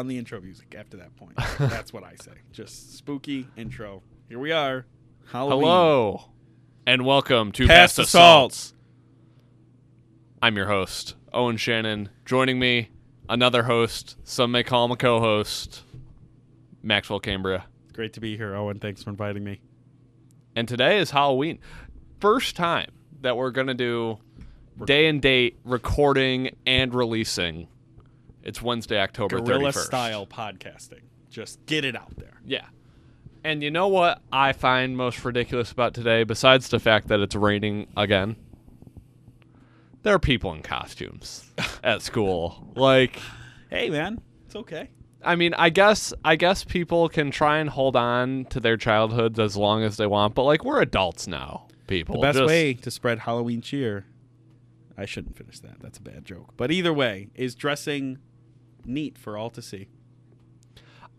Ru- run the intro music after that point. That's what I say. Just spooky intro. Here we are. Halloween. Hello, and welcome to Past Past Assaults. Assaults. I'm your host, Owen Shannon. Joining me, another host, some may call him a co-host, Maxwell Cambria. Great to be here, Owen. Thanks for inviting me. And today is Halloween. First time that we're gonna do day and date recording and releasing. It's Wednesday, October Guerrilla 31st. style podcasting. Just get it out there. Yeah. And you know what I find most ridiculous about today, besides the fact that it's raining again? There are people in costumes at school. Like, Hey, man. It's okay. I mean, I guess I guess people can try and hold on to their childhoods as long as they want, but like we're adults now, people. The best Just- way to spread Halloween cheer. I shouldn't finish that. That's a bad joke. But either way, is dressing neat for all to see.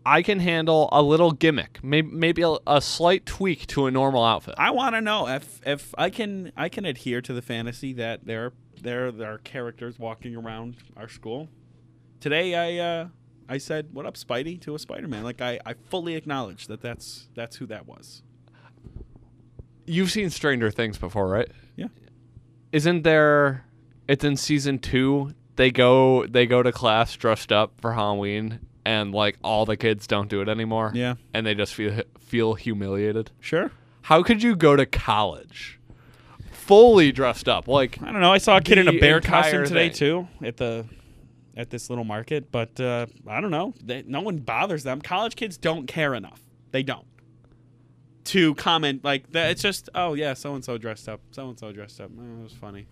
I can handle a little gimmick, maybe maybe a, a slight tweak to a normal outfit. I want to know if if I can I can adhere to the fantasy that there there there are characters walking around our school. Today I uh I said what up Spidey to a Spider-Man. Like I I fully acknowledge that that's that's who that was. You've seen Stranger Things before, right? Yeah. Isn't there? It's in season two. They go they go to class dressed up for Halloween, and like all the kids don't do it anymore. Yeah. and they just feel feel humiliated. Sure. How could you go to college fully dressed up? Like I don't know. I saw a kid in a bear costume today thing. too at the at this little market, but uh, I don't know. They, no one bothers them. College kids don't care enough. They don't to comment like that. It's just oh yeah, so and so dressed up. So and so dressed up. Oh, it was funny.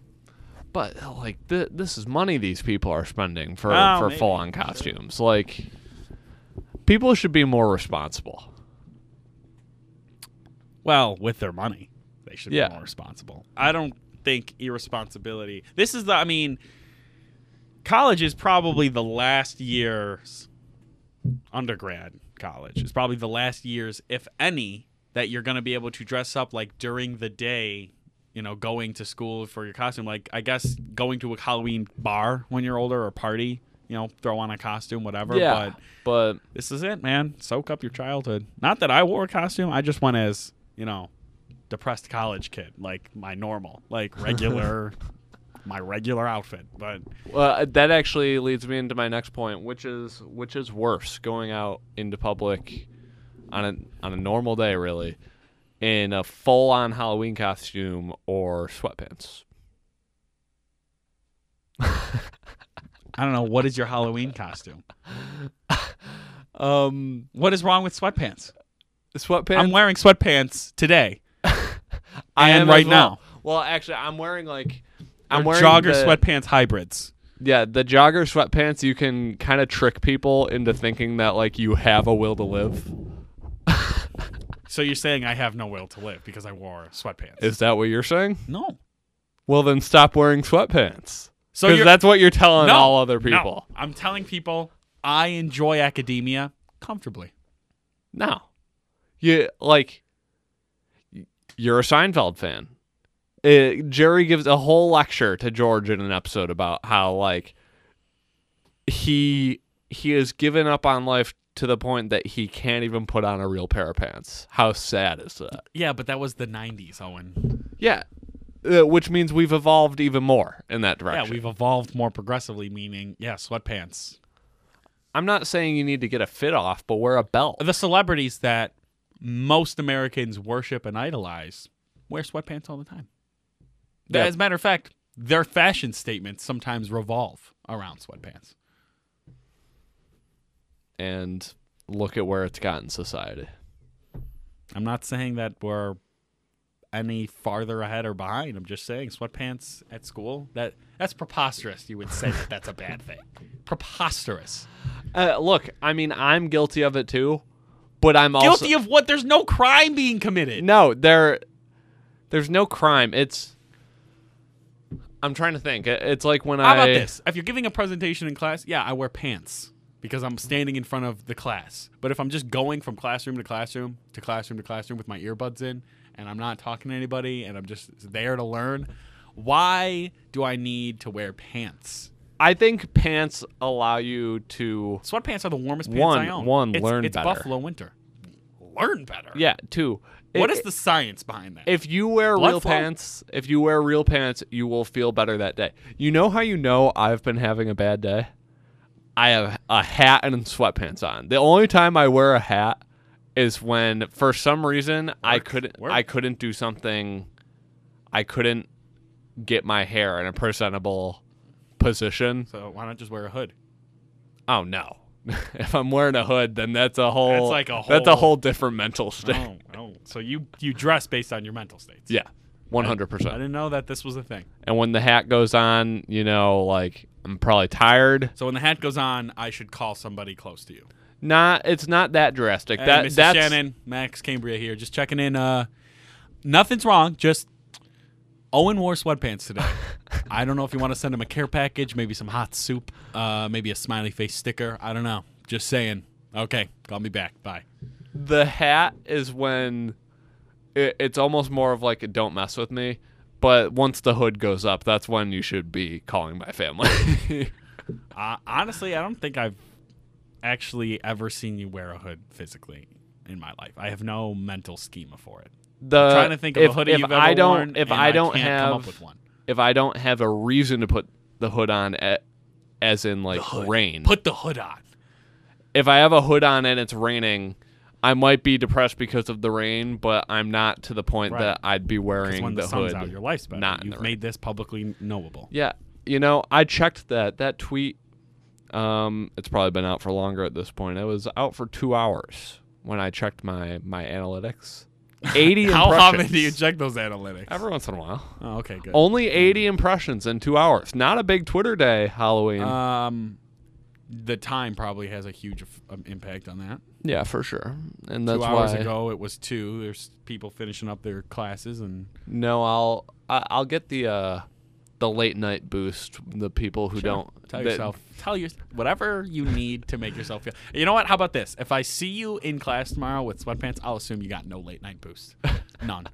But like th- this is money these people are spending for Oh, for full on costumes. Like people should be more responsible. Well, with their money, they should Yeah. be more responsible. I don't think irresponsibility. This is the. I mean, college is probably the last year's undergrad. College is probably the last years, if any, that you're going to be able to dress up like during the day. You know, going to school for your costume. Like, I guess going to a Halloween bar when you're older or party. You know, throw on a costume, whatever. yeah, But but this is it, man. Soak up your childhood. Not that I wore a costume. I just went as, you know, depressed college kid, like my normal, like regular, my regular outfit. But Well, uh, that actually leads me into my next point, which is which is worse, going out into public on a on a normal day, really, in a full on Halloween costume or sweatpants. I don't know what is your Halloween costume. Um, What is wrong with sweatpants? sweatpants. I'm wearing sweatpants today. I and am right well. now. Well, actually, I'm wearing like I'm I'm wearing jogger the- sweatpants hybrids. Yeah, the jogger sweatpants. You can kind of trick people into thinking that like you have a will to live. So you're saying I have no will to live because I wore sweatpants? Is that what you're saying? no. Well, then stop wearing sweatpants. So Because that's what you're telling no, all other no. people. I'm telling people I enjoy academia comfortably. No. You like you're a Seinfeld fan. Uh, Jerry gives a whole lecture to George in an episode about how like he he has given up on life to the point that he can't even put on a real pair of pants. How sad is that? Yeah, but that was the 90s, Owen. Yeah. Uh, which means we've evolved even more in that direction. Yeah, we've evolved more progressively, meaning, yeah, sweatpants. I'm not saying you need to get a fit off, but wear a belt. The celebrities that most Americans worship and idolize wear sweatpants all the time. As a matter of fact, their fashion statements sometimes revolve around sweatpants. And look at where it's gotten society. I'm not saying that we're any farther ahead or behind. I'm just saying sweatpants at school that that's preposterous. You would say that that's a bad thing. Preposterous. Uh, look, I mean, I'm guilty of it too, but I'm also Guilty of what? There's no crime being committed. no. There, there's no crime. It's. I'm trying to think. It's like when How I. How about this? If you're giving a presentation in class, yeah, I wear pants because I'm standing in front of the class. But if I'm just going from classroom to classroom to classroom to classroom with my earbuds in and I'm not talking to anybody and I'm just there to learn, why do I need to wear pants? I think pants allow you to Sweatpants are the warmest pants One- I own. one, it's, learn it's better. Buffalo winter. Learn better. yeah. Two. What It- is the science behind that? If you wear Blood real flow? pants, if you wear real pants, you will feel better that day. You know how you know I've been having a bad day? I have a hat and sweatpants on. The only time I wear a hat is when for some reason I couldn't work. I couldn't do something I couldn't get my hair in a presentable position. so why not just wear a hood? Oh no. if I'm wearing a hood, then that's a whole That's like a whole, that's a whole- different mental oh, state. Oh, oh. So you you dress based on your mental states. Yeah. Hundred percent. I didn't know that this was a thing. And when the hat goes on, you know, like I'm probably tired. So when the hat goes on, I should call somebody close to you. Not it's not that drastic. Hey, that Mrs. that's Shannon, Max Cambria here, just checking in. Uh, nothing's wrong. Just Owen wore sweatpants today. I don't know if you want to send him a care package, maybe some hot soup, uh, maybe a smiley face sticker. I don't know. Just saying. Okay, call me back. Bye. the hat is when it, it's almost more of like a don't mess with me. But once the hood goes up, that's when you should be calling my family. Uh, honestly, I don't think I've actually ever seen you wear a hood physically in my life. I have no mental schema for it. the I'm trying to think of if, a hoodie if you've I don't worn, if I don't can't have come up with one. if I don't have a reason to put the hood on, a- as in like rain. Put the hood on. if I have a hood on and it's raining, I might be depressed because of the rain, but I'm not to the point Right. that I'd be wearing when the, the, sun's hood. out, your life's better. not You've made this publicly knowable. Yeah, you know, I checked that that tweet. Um, it's probably been out for longer at this point. It was out for two hours when I checked my my analytics. Eighty How impressions. often do you check those analytics? Every once in a while. Oh, okay, good. Only eighty impressions in two hours. Not a big Twitter day. Halloween. Um, the time probably has a huge um, impact on that. yeah, for sure. And that's Two hours why. ago, it was two. There's people finishing up their classes, and No, I'll I- I'll get the uh the late night boost. The people who Sure. don't tell that- yourself, tell your whatever you need to make yourself feel. You know what? How about this? If I see you in class tomorrow with sweatpants, I'll assume you got no late night boost. None.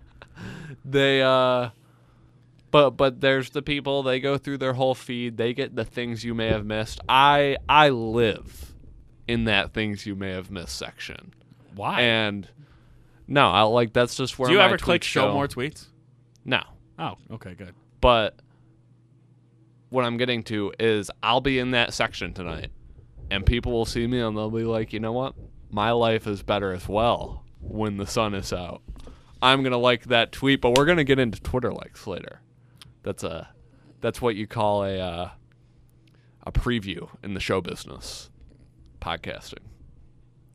they uh but but there's the people they go through their whole feed they get the things you may have missed i i live in that things you may have missed section Why? and no i like that's just where Do you ever click show go. more tweets? no Oh, okay, good. but what i'm getting to is i'll be in that section tonight and people will see me and they'll be like you know what my life is better as well when the sun is out i'm gonna like that tweet but we're gonna get into twitter likes later that's a that's what you call a uh, a preview in the show business podcasting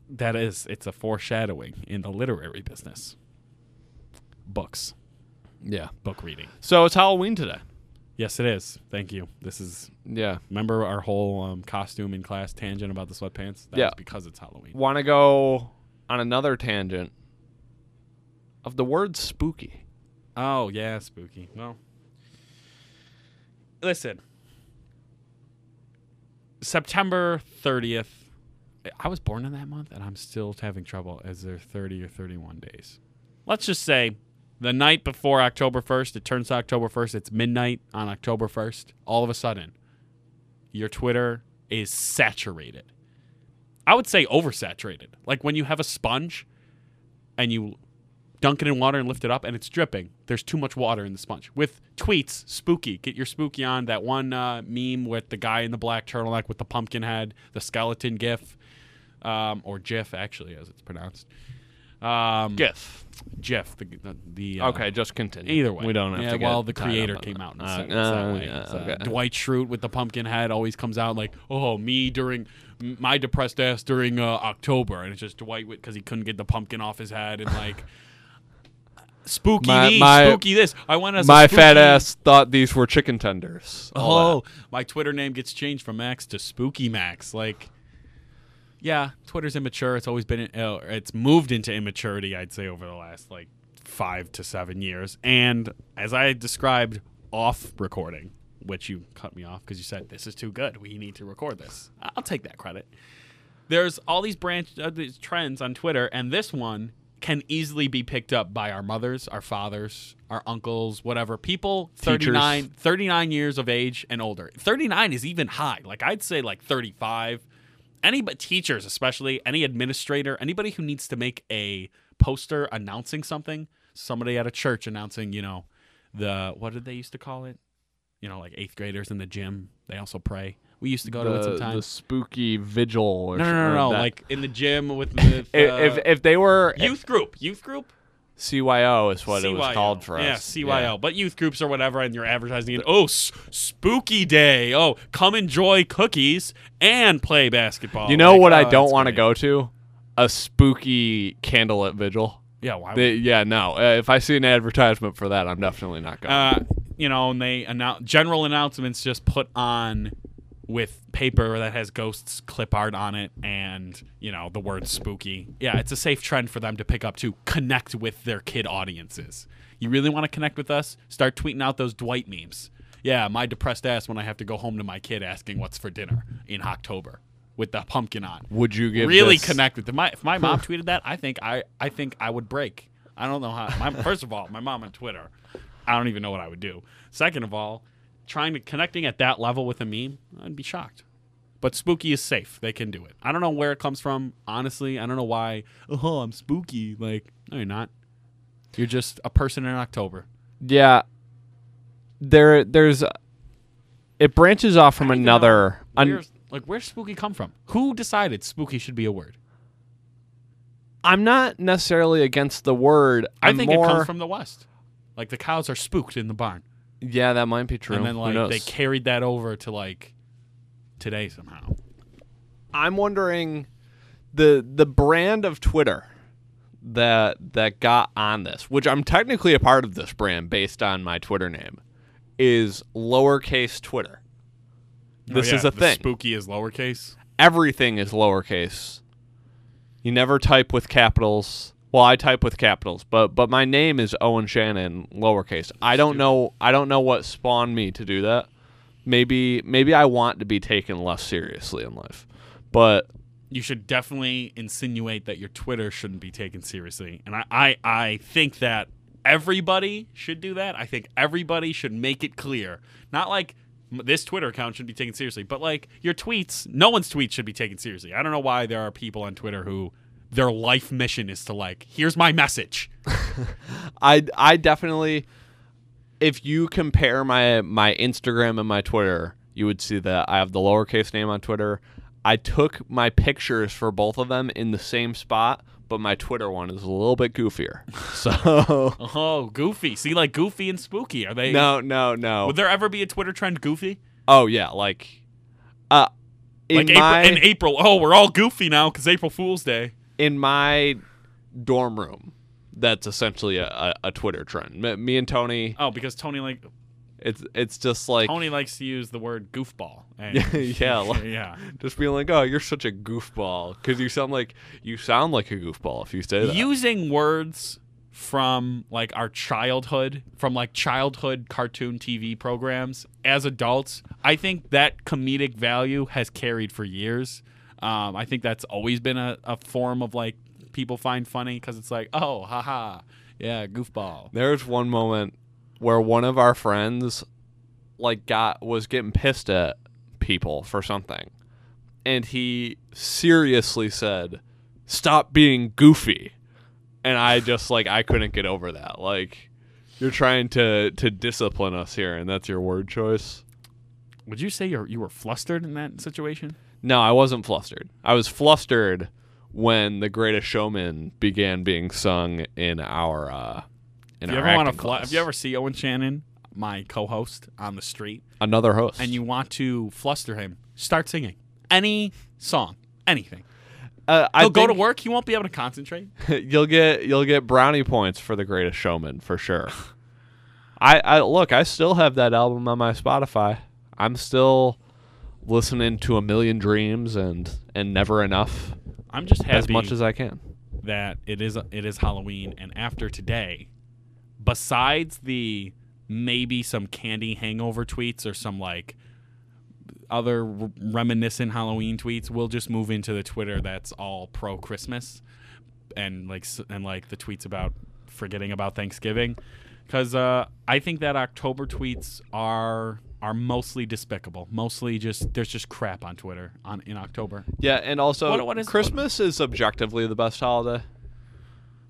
That is, it's a foreshadowing in the literary business. Books, yeah book reading. so it's halloween today Yes, it is. Thank you. This is yeah remember our whole um, costume in class tangent about the sweatpants. That Yeah. because it's Halloween. want to go on another tangent of the word spooky Oh yeah, spooky. Well, listen. September thirtieth. I was born in that month, and I'm still having trouble as there 30 or 31 days. Let's just say the night before October 1st, it turns to October 1st, it's midnight on October 1st. All of a sudden, your Twitter is saturated. I would say oversaturated. Like when you have a sponge and you dunk it in water and lift it up and it's dripping. There's too much water in the sponge. With tweets, spooky. Get your spooky on. That one uh, meme with the guy in the black turtleneck with the pumpkin head, the skeleton gif, um, or GIF actually, as it's pronounced. Um, gif GIF. The, the, the uh, okay just continue Either way, we don't have yeah, to get well, the creator came that. out and Uh, said it's that uh, yeah, It's, okay. Dwight Schrute with the pumpkin head always comes out like, "Oh, me during my depressed ass during uh, October," and it's just Dwight because he couldn't get the pumpkin off his head and like. Spooky My- me, my- spooky this. I went as a my fat ass thought these were chicken tenders Oh, my Twitter name gets changed from Max to Spooky Max. Like, yeah, Twitter's immature. It's always been. Uh, it's moved into immaturity. I'd say over the last like five to seven years. And as I described off recording, which you cut me off because you said this is too good. We need to record this. I'll take that credit. There's all these branch uh, these trends on Twitter, and this one can easily be picked up by our mothers, our fathers, our uncles, whatever. People 39, 39 years of age and older. 39 is even high. Like I'd say like 35. Any but teachers, especially any administrator, anybody who needs to make a poster announcing something, somebody at a church announcing, you know, the what did they used to call it? You know, like eighth graders in the gym. They also pray. We used to go to it the, the sometimes. spooky vigil. Or No, no, no, no. Like in the gym with, if, uh, if they were youth group, youth group. CYO is what it was called for us. yeah, us. CYO. But youth groups or whatever, and you're advertising it. Oh, s- spooky day. Oh, come enjoy cookies and play basketball. You know Like, what I oh, don't want to go to? A spooky candlelit vigil. Yeah, why? They- yeah, no. Uh, if I see an advertisement for that, I'm definitely not going. uh, you know, and they announce general announcements just put on with paper that has ghosts clip art on it and you know the word spooky yeah it's a safe trend for them to pick up to connect with their kid audiences you really want to connect with us start tweeting out those dwight memes yeah my depressed ass when i have to go home to my kid asking what's for dinner in october with the pumpkin on Would you give really this- connect with them. My, if my mom tweeted that, I think I, I think I would break. I don't know how. My, first of all, my mom on Twitter, I don't even know what I would do. Second of all, trying to connecting at that level with a meme, I'd be shocked. But spooky is safe. They can do it. I don't know where it comes from. Honestly, I don't know why. Oh, I'm spooky. Like, no, you're not. You're just a person in October. Yeah. There, there's. Uh, it branches off from I another. Where's, like, where's spooky come from? Who decided spooky should be a word? I'm not necessarily against the word. i I'm think more, it comes from the West. Like the cows are spooked in the barn. Yeah, that might be true. and then like they carried that over to like today somehow. I'm wondering the the brand of Twitter that that got on this, which I'm technically a part of this brand based on my Twitter name, is lowercase Twitter. Oh, this Oh, yeah, is a the thing. Spooky is lowercase. Everything is lowercase. You never type with capitals. Well, I type with capitals, but but my name is Owen Shannon lowercase. I don't know I don't know what spawned me to do that. Maybe maybe I want to be taken less seriously in life. But You should definitely insinuate that your Twitter shouldn't be taken seriously, and I I, I think that everybody should do that. I think everybody should make it clear, not like this Twitter account should be taken seriously, but like your tweets, no one's tweets should be taken seriously. I don't know why there are people on Twitter who their life mission is to like, here's my message. I I definitely if you compare my my Instagram and my Twitter, you would see that I have the lowercase name on Twitter. I took my pictures for both of them in the same spot, but my Twitter one is a little bit goofier. So Oh, goofy. See, like goofy and spooky. Are they? no, no, no. Would there ever be a Twitter trend goofy? oh yeah, like uh in like my April, in April. Oh, we're all goofy now because April Fool's Day. In my dorm room. That's essentially a, a, Twitter trend. Me, me and Tony, Oh, because Tony like it's it's just like Tony likes to use the word goofball. And Yeah, like- yeah. just being like, "Oh, you're such a goofball," because you sound like you sound like a goofball if you say that. Using words from like our childhood, from like childhood cartoon TV programs as adults, I think that comedic value has carried for years. Um, I think that's always been a, a form of like people find funny because it's like, oh, haha, yeah, goofball. There's one moment where one of our friends like got was getting pissed at people for something. And he seriously said, "Stop being goofy." And I just like I couldn't get over that. Like you're trying to to discipline us here and that's your word choice. Would you say you you were flustered in that situation? No, I wasn't flustered. I was flustered when The Greatest Showman began being sung in our uh in If you our ever want to acting fly, class. if you ever see Owen Shannon, my co-host on the street, another host. and you want to fluster him, start singing any song, anything. uh, I He'll go to work. He won't be able to concentrate. you'll get you'll get brownie points for the greatest showman for sure I, I look i still have that album on my spotify i'm still listening to a million dreams and and never enough I'm just happy as much as i can that it is it is Halloween, and after today, besides the maybe some candy hangover tweets or some like other r- reminiscent Halloween tweets, we'll just move into the Twitter that's all pro Christmas. and like and like the tweets about forgetting about Thanksgiving, because uh, I think that October tweets are are mostly despicable. Mostly just there's just crap on Twitter on in October. Yeah, and also What- what is- Christmas is objectively the best holiday.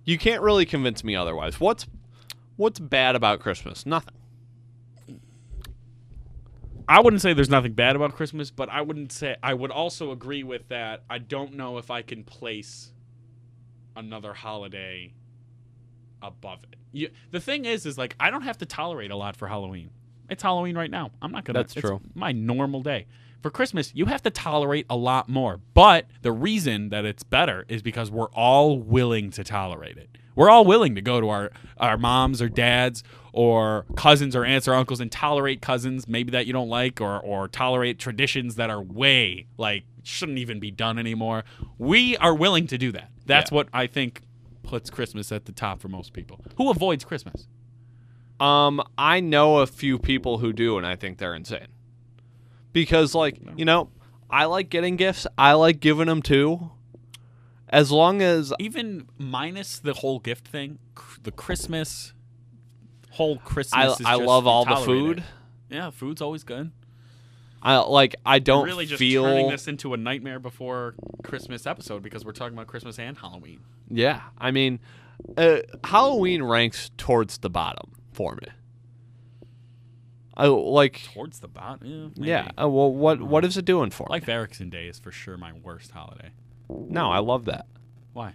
You can't really convince me otherwise. What's what's bad about Christmas? Nothing. I wouldn't say there's nothing bad about Christmas, but I wouldn't say I would also agree with that. I don't know if I can place another holiday above it. You, the thing is, is like I don't have to tolerate a lot for Halloween. It's Halloween right now. I'm not gonna. That's it's true. My normal day. For Christmas, you have to tolerate a lot more. But the reason that it's better is because we're all willing to tolerate it. We're all willing to go to our, our moms or dads or cousins or aunts or uncles and tolerate cousins maybe that you don't like or, or tolerate traditions that are way like shouldn't even be done anymore. We are willing to do that. That's Yeah. what I think puts Christmas at the top for most people. Who avoids Christmas? Um, I know a few people who do, and I think they're insane. Because, like, you know, I like getting gifts. I like giving them too. As long as Even minus the whole gift thing, cr- the Christmas whole Christmas I, I love all the food, Yeah, food's always good. I like. I don't We're really just feel. turning this into a nightmare before Christmas episode because we're talking about Christmas and Halloween. Yeah, I mean, uh, Halloween ranks towards the bottom for me. I like. Towards the bottom, yeah. Yeah. Uh, well, what what is it doing for Like me? Erikson Day is for sure my worst holiday. No, I love that. Why?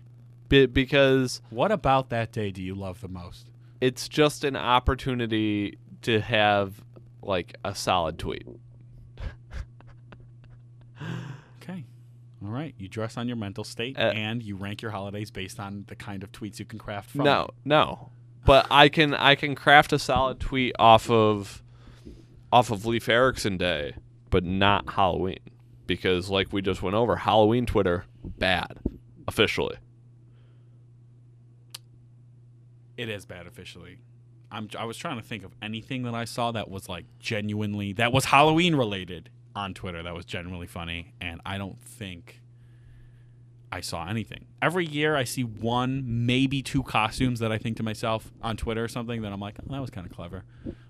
Be- because What about that day do you love the most? it's just an opportunity to have like a solid tweet. Okay. All right. You dress on your mental state Uh, and you rank your holidays based on the kind of tweets you can craft from. No, no. But I can I can craft a solid tweet off of off of Leif Erikson Day, but not Halloween. Because like we just went over, Halloween Twitter bad. Officially. It is bad officially. I'm, I was trying to think of anything that I saw that was like genuinely that was Halloween related on Twitter that was genuinely funny, and I don't think I saw anything. Every year I see one, maybe two costumes that I think to myself on Twitter or something that I'm like, oh, that was kind of clever.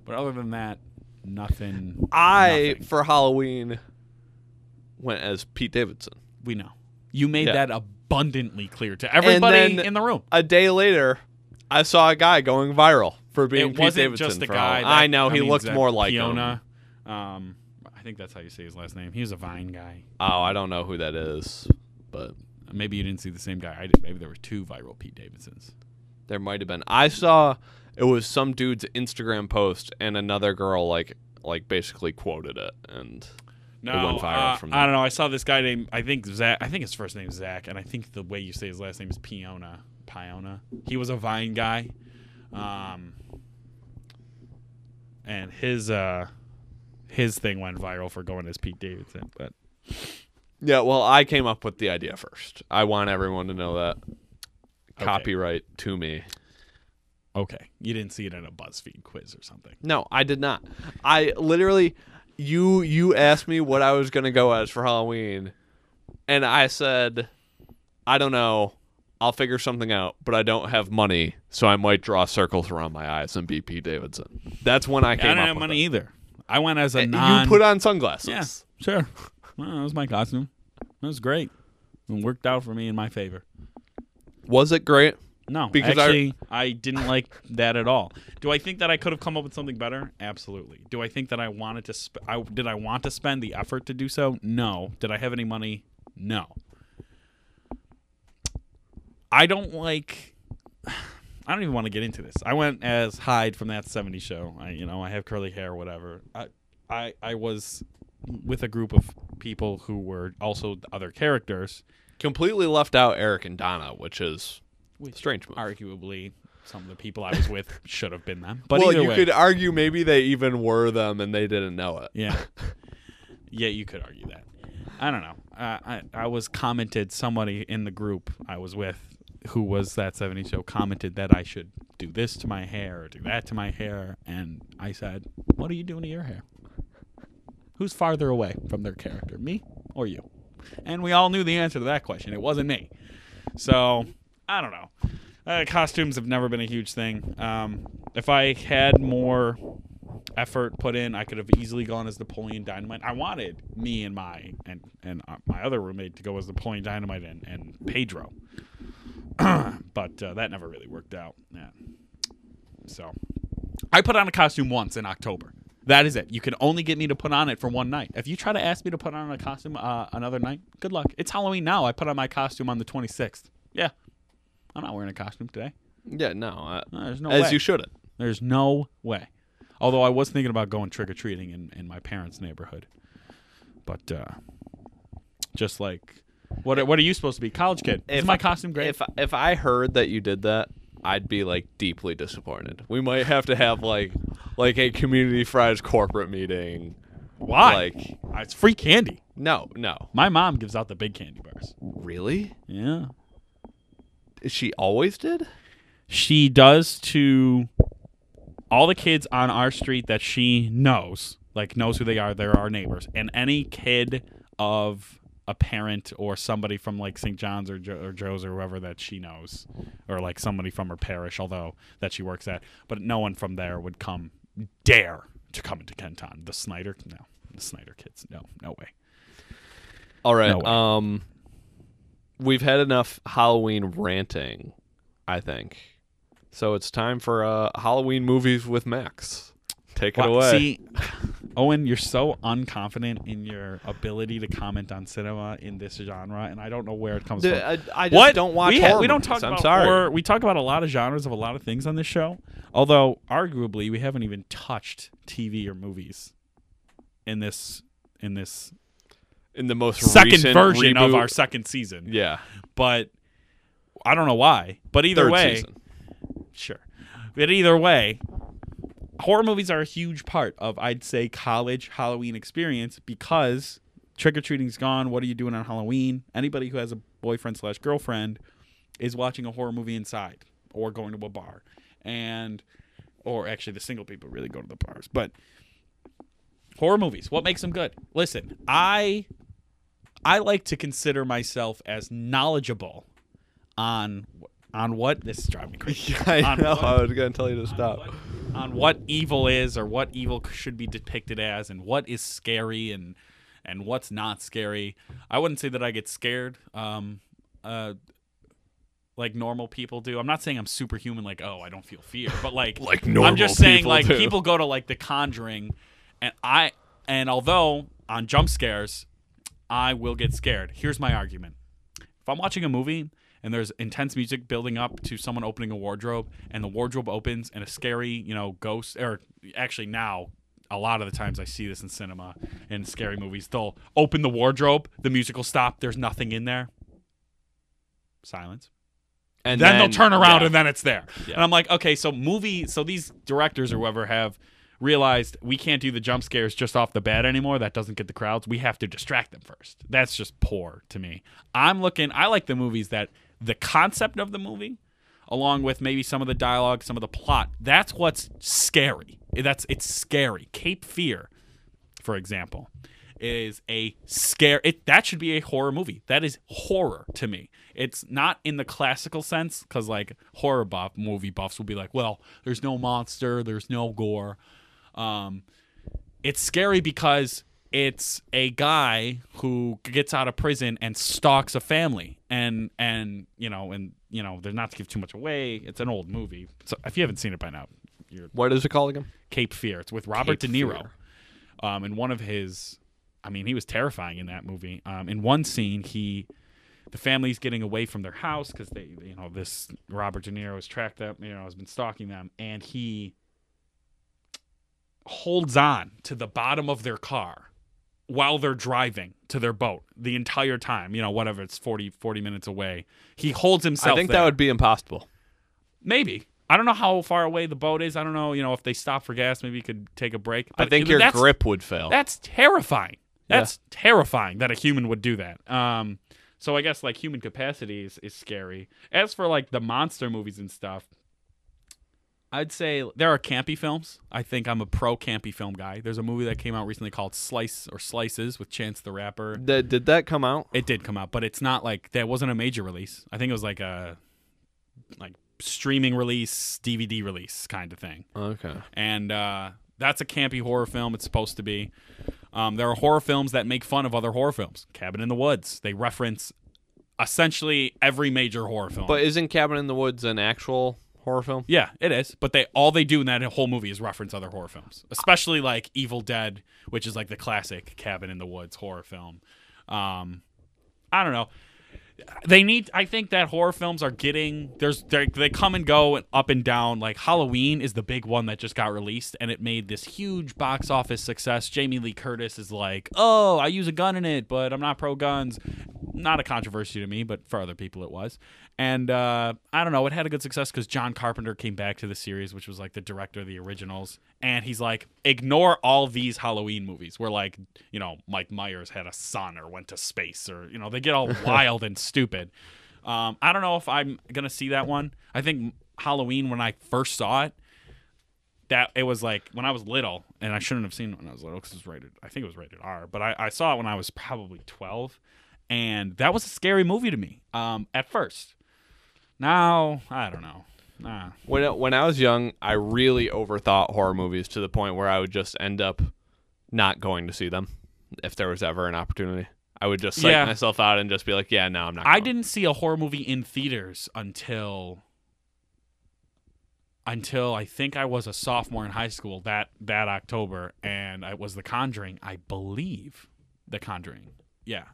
But other than that, nothing. I nothing. for Halloween went as Pete Davidson. we know you made Yeah. that abundantly clear to everybody in the room. A day later, I saw a guy going viral for being it Pete Davidson. just a for guy. That- I know he mean, looked more like him. Um, I think that's how you say his last name. He was a Vine guy. Oh, I don't know who that is, but Maybe you didn't see the same guy I did. Maybe there were two viral Pete Davidsons. there might have been. I saw it was some dude's Instagram post, and another girl like like basically quoted it, and No, went viral uh, from I don't know. I saw this guy named I think Zach. I think his first name is Zach, and I think the way you say his last name is Piona. Piona. He was a Vine guy, um, and his uh, his thing went viral for going as Pete Davidson. But yeah. Well, I came up with the idea first. I want everyone to know that. Copyright to me. okay, you didn't see it in a BuzzFeed quiz or something. No, I did not. I literally you you asked me what I was gonna go as for Halloween, and I said, I don't know. I'll figure something out, but I don't have money, so I might draw circles around my eyes and be Pete Davidson. That's when I came. Yeah, I up have money it. either. I went as a And non. You put on sunglasses. Yeah, sure. Well, that was my costume. That was great. It worked out for me in my favor. Was it great? No, Because I- I, didn't like that at all. Do I think that I could have come up with something better? Absolutely. Do I think that I wanted to? Sp- I, did I want to spend the effort to do so? No. Did I have any money? No. I don't like. I don't even want to get into this. I went as Hyde from that '70s show. I, you know, I have curly hair, whatever. I, I, I was with a group of people who were also other characters. Completely left out Eric and Donna, which is strange move. arguably some of the people I was with should have been them. But well, you way, could argue maybe they even were them and they didn't know it. yeah, yeah, you could argue that. I don't know. Uh, I I was commented somebody in the group I was with who was that 70 show commented that I should do this to my hair or do that to my hair, and I said, "What are you doing to your hair? Who's farther away from their character, me or you?" And we all knew the answer to that question. It wasn't me. So I don't know. Uh, costumes have never been a huge thing. Um, if I had more effort put in, I could have easily gone as Napoleon Dynamite. I wanted me and my and and uh, my other roommate to go as Napoleon Dynamite and, and Pedro, but uh, that never really worked out. Yeah. So I put on a costume once in October. That is it. You can only get me to put on it for one night. If you try to ask me to put on a costume uh, another night, good luck. It's Halloween now. I put on my costume on the 26th. Yeah. I'm not wearing a costume today. Yeah, no. Uh, Uh, There's no as way. you shouldn't. There's no way. Although I was thinking about going trick or treating in, in my parents' neighborhood. But uh, just like, what, what are you supposed to be? College kid. Is If my I- costume great? If if I heard that you did that, I'd be like deeply disappointed. We might have to have like like a community fries corporate meeting. Why? Like Uh, it's free candy. no, no. My mom gives out the big candy bars. Really? Yeah. She always did? she does to all the kids on our street that she knows, like knows who they are. They're our neighbors, and any kid of a parent or somebody from like St. John's or, jo- or Joe's or whoever that she knows, or like somebody from her parish, although that she works at. But no one from there would come dare to come into Kenton. The Snyder, no, the Snyder kids, no, no way. All right. No um we've had enough Halloween ranting, I think. So it's time for uh Halloween movies with Max. Take it Wow, away. See, Owen, you're so unconfident in your ability to comment on cinema in this genre, and I don't know where it comes Dude, from. I, I just what don't watch we, ha- horror we don't movies. talk I'm about sorry. horror. We talk about a lot of genres of a lot of things on this show. Although arguably we haven't even touched TV or movies in this in this In the most second recent version of our second season. Yeah. But I don't know why. But either Third way, season. Sure. But either way, horror movies are a huge part of, I'd say, college Halloween experience because trick or treating's gone. What are you doing on Halloween? Anybody who has a boyfriend slash girlfriend is watching a horror movie inside or going to a bar. And, or actually, the single people really go to the bars. But horror movies, what makes them good? Listen, I. I like to consider myself as knowledgeable on on what this is driving me crazy I on know. what- I was gonna tell you to stop. what, on what evil is or what evil should be depicted as and what is scary and and what's not scary. I wouldn't say that I get scared um uh like normal people do. I'm not saying I'm superhuman like oh, I don't feel fear, but like Like I'm just saying like do. people go to like The Conjuring and I and although on jump scares I will get scared. Here's my argument. If I'm watching a movie and there's intense music building up to someone opening a wardrobe and the wardrobe opens and a scary, you know, ghost or actually now a lot of the times I see this in cinema and scary movies, they'll open the wardrobe, the musical stop, there's nothing in there. Silence. And Then, they'll turn around yeah. and then it's there. Yeah. And I'm like, okay, so movie so these directors or whoever have realized we can't do the jump scares just off the bat anymore. That doesn't get the crowds. We have to distract them first. That's just poor to me. I'm looking I like the movies that the concept of the movie along with maybe some of the dialogue, some of the plot, that's what's scary. That's it's scary. Cape Fear, for example, is a scare it that should be a horror movie. That is horror to me. It's not in the classical sense cuz like horror buff movie buffs will be like, well, there's no monster, there's no gore. Um it's scary because it's a guy who gets out of prison and stalks a family. And and you know and you know they're not to give too much away. It's an old movie. So if you haven't seen it by now you're What is it called again? cape fear. It's with robert Cape de niro. Fear. um in one of his i mean he was terrifying in that movie. Um in one scene he the family's getting away from their house because they you know this robert de niro has tracked them you know has been stalking them. And he holds on to the bottom of their car while they're driving to their boat the entire time you know whatever it's 40 40 minutes away he holds himself I think there. that would be impossible. maybe i don't know how far away the boat is i don't know you know if they stop for gas maybe you could take a break I think your grip would fail. that's terrifying Yeah. that's terrifying that a human would do that um so i guess like human capacity is, is scary as for like the monster movies and stuff I'd say there are campy films. I think I'm a pro campy film guy. There's a movie that came out recently called Slice or Slices with Chance the Rapper. That- did that come out? It did come out, but it's not like that wasn't a major release. I think it was like a like streaming release, DVD release kind of thing. Okay. And uh, that's a campy horror film. It's supposed to be. Um, there are horror films that make fun of other horror films. Cabin in the Woods. They reference essentially every major horror film. But isn't Cabin in the Woods an actual horror film? Yeah, it is. But they all they do in that whole movie is reference other horror films, especially like Evil Dead, which is like the classic Cabin in the Woods horror film. Um, I don't know. They need. I think that horror films are getting there's they come and go and up and down. Like Halloween is the big one that just got released and it made this huge box office success. Jamie Lee Curtis is like, oh, I use a gun in it, but I'm not pro guns. Not a controversy to me, but for other people it was. And uh, I don't know, it had a good success because John Carpenter came back to the series, which was like the director of the originals, and he's like, ignore all these Halloween movies where like you know Mike Myers had a son or went to space or you know they get all wild and stupid. Um, I don't know if I'm gonna see that one. I think Halloween when I first saw it, that it was like when I was little, and I shouldn't have seen it when I was little because it was rated. I think it was rated R, but I, I saw it when I was probably twelve, and that was a scary movie to me um, at first. Now I don't know. Nah. When when I was young, I really overthought horror movies to the point where I would just end up not going to see them if there was ever an opportunity. I would just psych Yeah. myself out and just be like, "Yeah, no, I'm not." I going." didn't see a horror movie in theaters until until I think I was a sophomore in high school that that October, and it was The Conjuring, I believe. The Conjuring, yeah,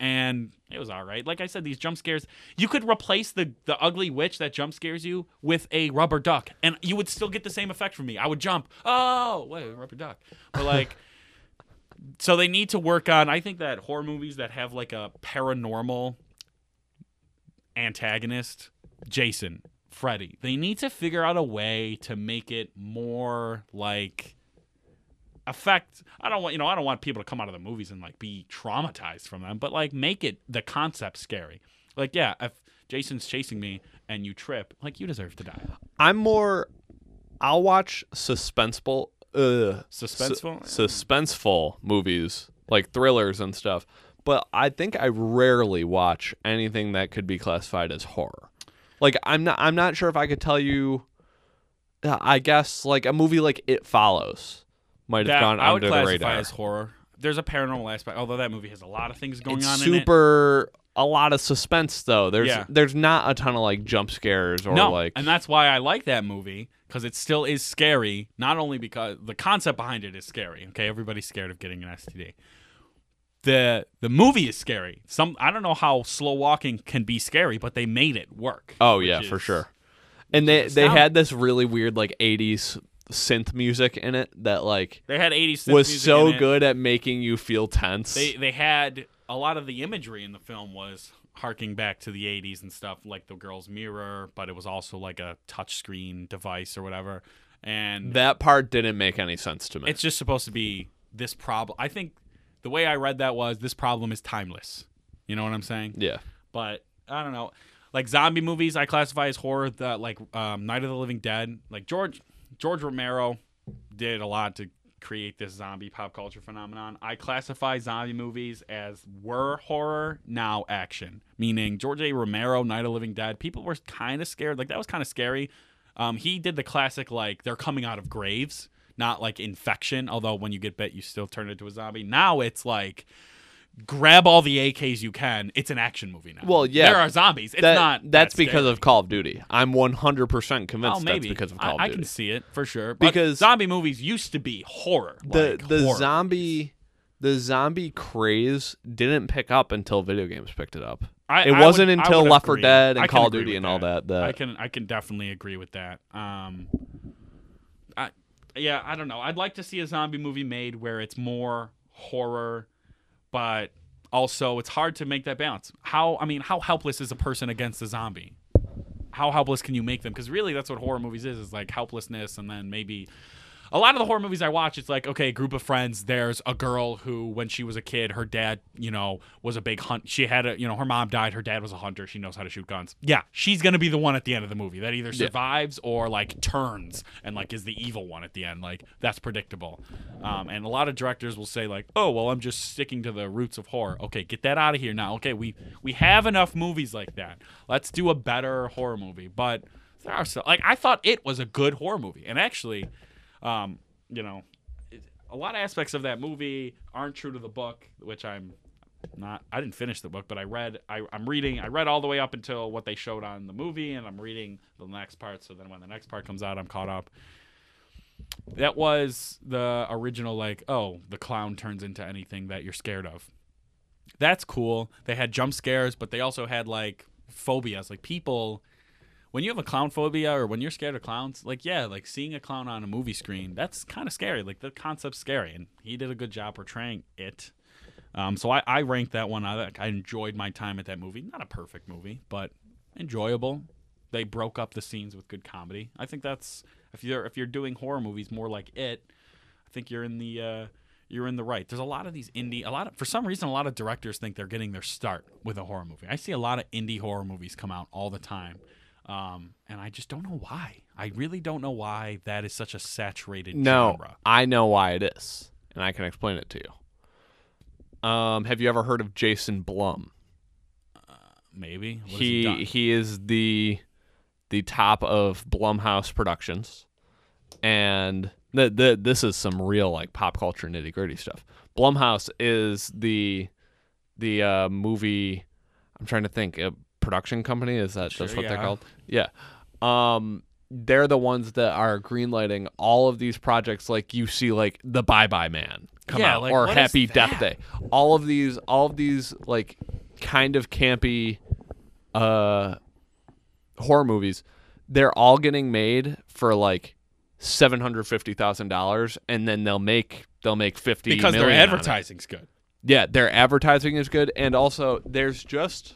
and it was all right. Like I said, these jump scares, you could replace the the ugly witch that jump scares you with a rubber duck, and you would still get the same effect from me. I would jump, oh wait, rubber duck, but like. So they need to work on. I think that horror movies that have like a paranormal antagonist, Jason, Freddy. They need to figure out a way to make it more like affect I don't want you know, I don't want people to come out of the movies and like be traumatized from them, but like make it the concept scary. Like yeah, if Jason's chasing me and you trip, like you deserve to die. I'm more. I'll watch suspenseful, uh, Suspenseful? su- suspenseful movies like thrillers and stuff. But I think I rarely watch anything that could be classified as horror. Like I'm not. I'm not sure if I could tell you. uh, I guess like a movie like It Follows might have gone I would under the classify radar. as horror. There's a paranormal aspect, although that movie has a lot of things going it's on in it. super a lot of suspense though. There's Yeah. there's not a ton of like jump scares or no, like and that's why I like that movie because it still is scary. Not only because the concept behind it is scary. Okay, everybody's scared of getting an STD. the The movie is scary. Some I don't know how slow walking can be scary, but they made it work. Oh which yeah, for is- sure. And they they astounding. had this really weird like 80s synth music in it that like They had 80s synth was music so in it. good at making you feel tense. They they had a lot of the imagery in the film was harking back to the 80s and stuff, like the girl's mirror, but it was also like a touchscreen device or whatever. And that part didn't make any sense to me. it's just supposed to be this problem. I think the way I read that was this problem is timeless. You know what I'm saying? yeah. But I don't know. Like zombie movies, I classify as horror. The like um, Night of the Living Dead. Like George George Romero did a lot to create this zombie pop culture phenomenon. I classify zombie movies as were horror, now action. Meaning George A. Romero, Night of Living Dead. People were kind of scared. Like that was kind of scary. Um, he did the classic like they're coming out of graves, not like infection. Although when you get bit, you still turn into a zombie. Now it's like grab all the AKs you can. It's an action movie now. Well, yeah. there are zombies. It's That- not. that's that because scary. of Call of Duty. I'm 100% convinced Oh, maybe that's because of I- Call of Duty. I, can see it for sure. But Because- zombie movies used to be horror. the like, the horror. zombie the zombie craze didn't pick up until video games picked it up. I- it I wasn't would- until Left 4. Dead and Call of Duty and all that that I can I can definitely agree with that. Um, I yeah I don't know. I'd like to see a zombie movie made where it's more horror, but also it's hard to make that balance. How I mean, how helpless is a person against a zombie? How helpless can you make them? Because really, that's what horror movies is: is like helplessness, and then maybe a lot of the horror movies I watch, it's like, okay, group of friends. There's a girl who, when she was a kid, her dad, you know, was a big hunt. She had a, you know, her mom died. Her dad was a hunter. She knows how to shoot guns. Yeah, she's gonna be the one at the end of the movie that either survives or like turns and like is the evil one at the end. Like that's predictable. Um, and a lot of directors will say like, oh, well, I'm just sticking to the roots of horror. Okay, get that out of here now. Okay, we we have enough movies like that. Let's do a better horror movie. But there are so like I thought it was a good horror movie, and actually um, you know, a lot of aspects of that movie aren't true to the book, which I'm not. I didn't finish the book, but I read. I, I'm reading. I read all the way up until what they showed on the movie, and I'm reading the next part. So then when the next part comes out, I'm caught up. That was the original, like, oh, the clown turns into anything that you're scared of. That's cool. They had jump scares, but they also had like phobias. Like people when you have a clown phobia or when you're scared of clowns, like yeah, like seeing a clown on a movie screen, that's kind of scary. Like the concept's scary, and he did a good job portraying it. Um, so I, I ranked that one. I, I enjoyed my time at that movie. Not a perfect movie, but enjoyable. They broke up the scenes with good comedy. I think that's if you're if you're doing horror movies more like it, I think you're in the uh, you're in the right. There's a lot of these indie, a lot of for some reason, a lot of directors think they're getting their start with a horror movie. I see a lot of indie horror movies come out all the time, um, and I just don't know why. I really don't know why that is such a saturated No, genre. I know why it is, and I can explain it to you. Um, have you ever heard of Jason Blum? Maybe What he done? he is the the top of Blumhouse Productions, and the, the this is some real like pop culture nitty gritty stuff. Blumhouse is the the uh, movie. I'm trying to think. A production company is that that's Sure, what they're called? Yeah. Um, they're the ones that are greenlighting all of these projects. Like you see, like the Bye Bye Man come Yeah, out, like, or Happy Death? Day. All of these, all of these, like kind of campy uh horror movies they're all getting made for like seven hundred fifty thousand dollars and then they'll make they'll make fifty because their advertising's good. yeah their advertising is good and also there's just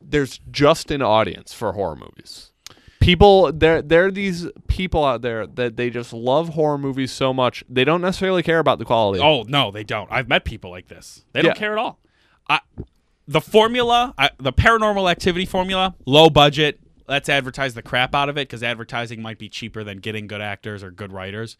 there's just an audience for horror movies people there there are these people out there that they just love horror movies so much they don't necessarily care about the quality Oh no, they don't. I've met people like this. They don't Yeah. care at all. I, the formula, I, the paranormal activity formula, low budget. Let's advertise the crap out of it because advertising might be cheaper than getting good actors or good writers.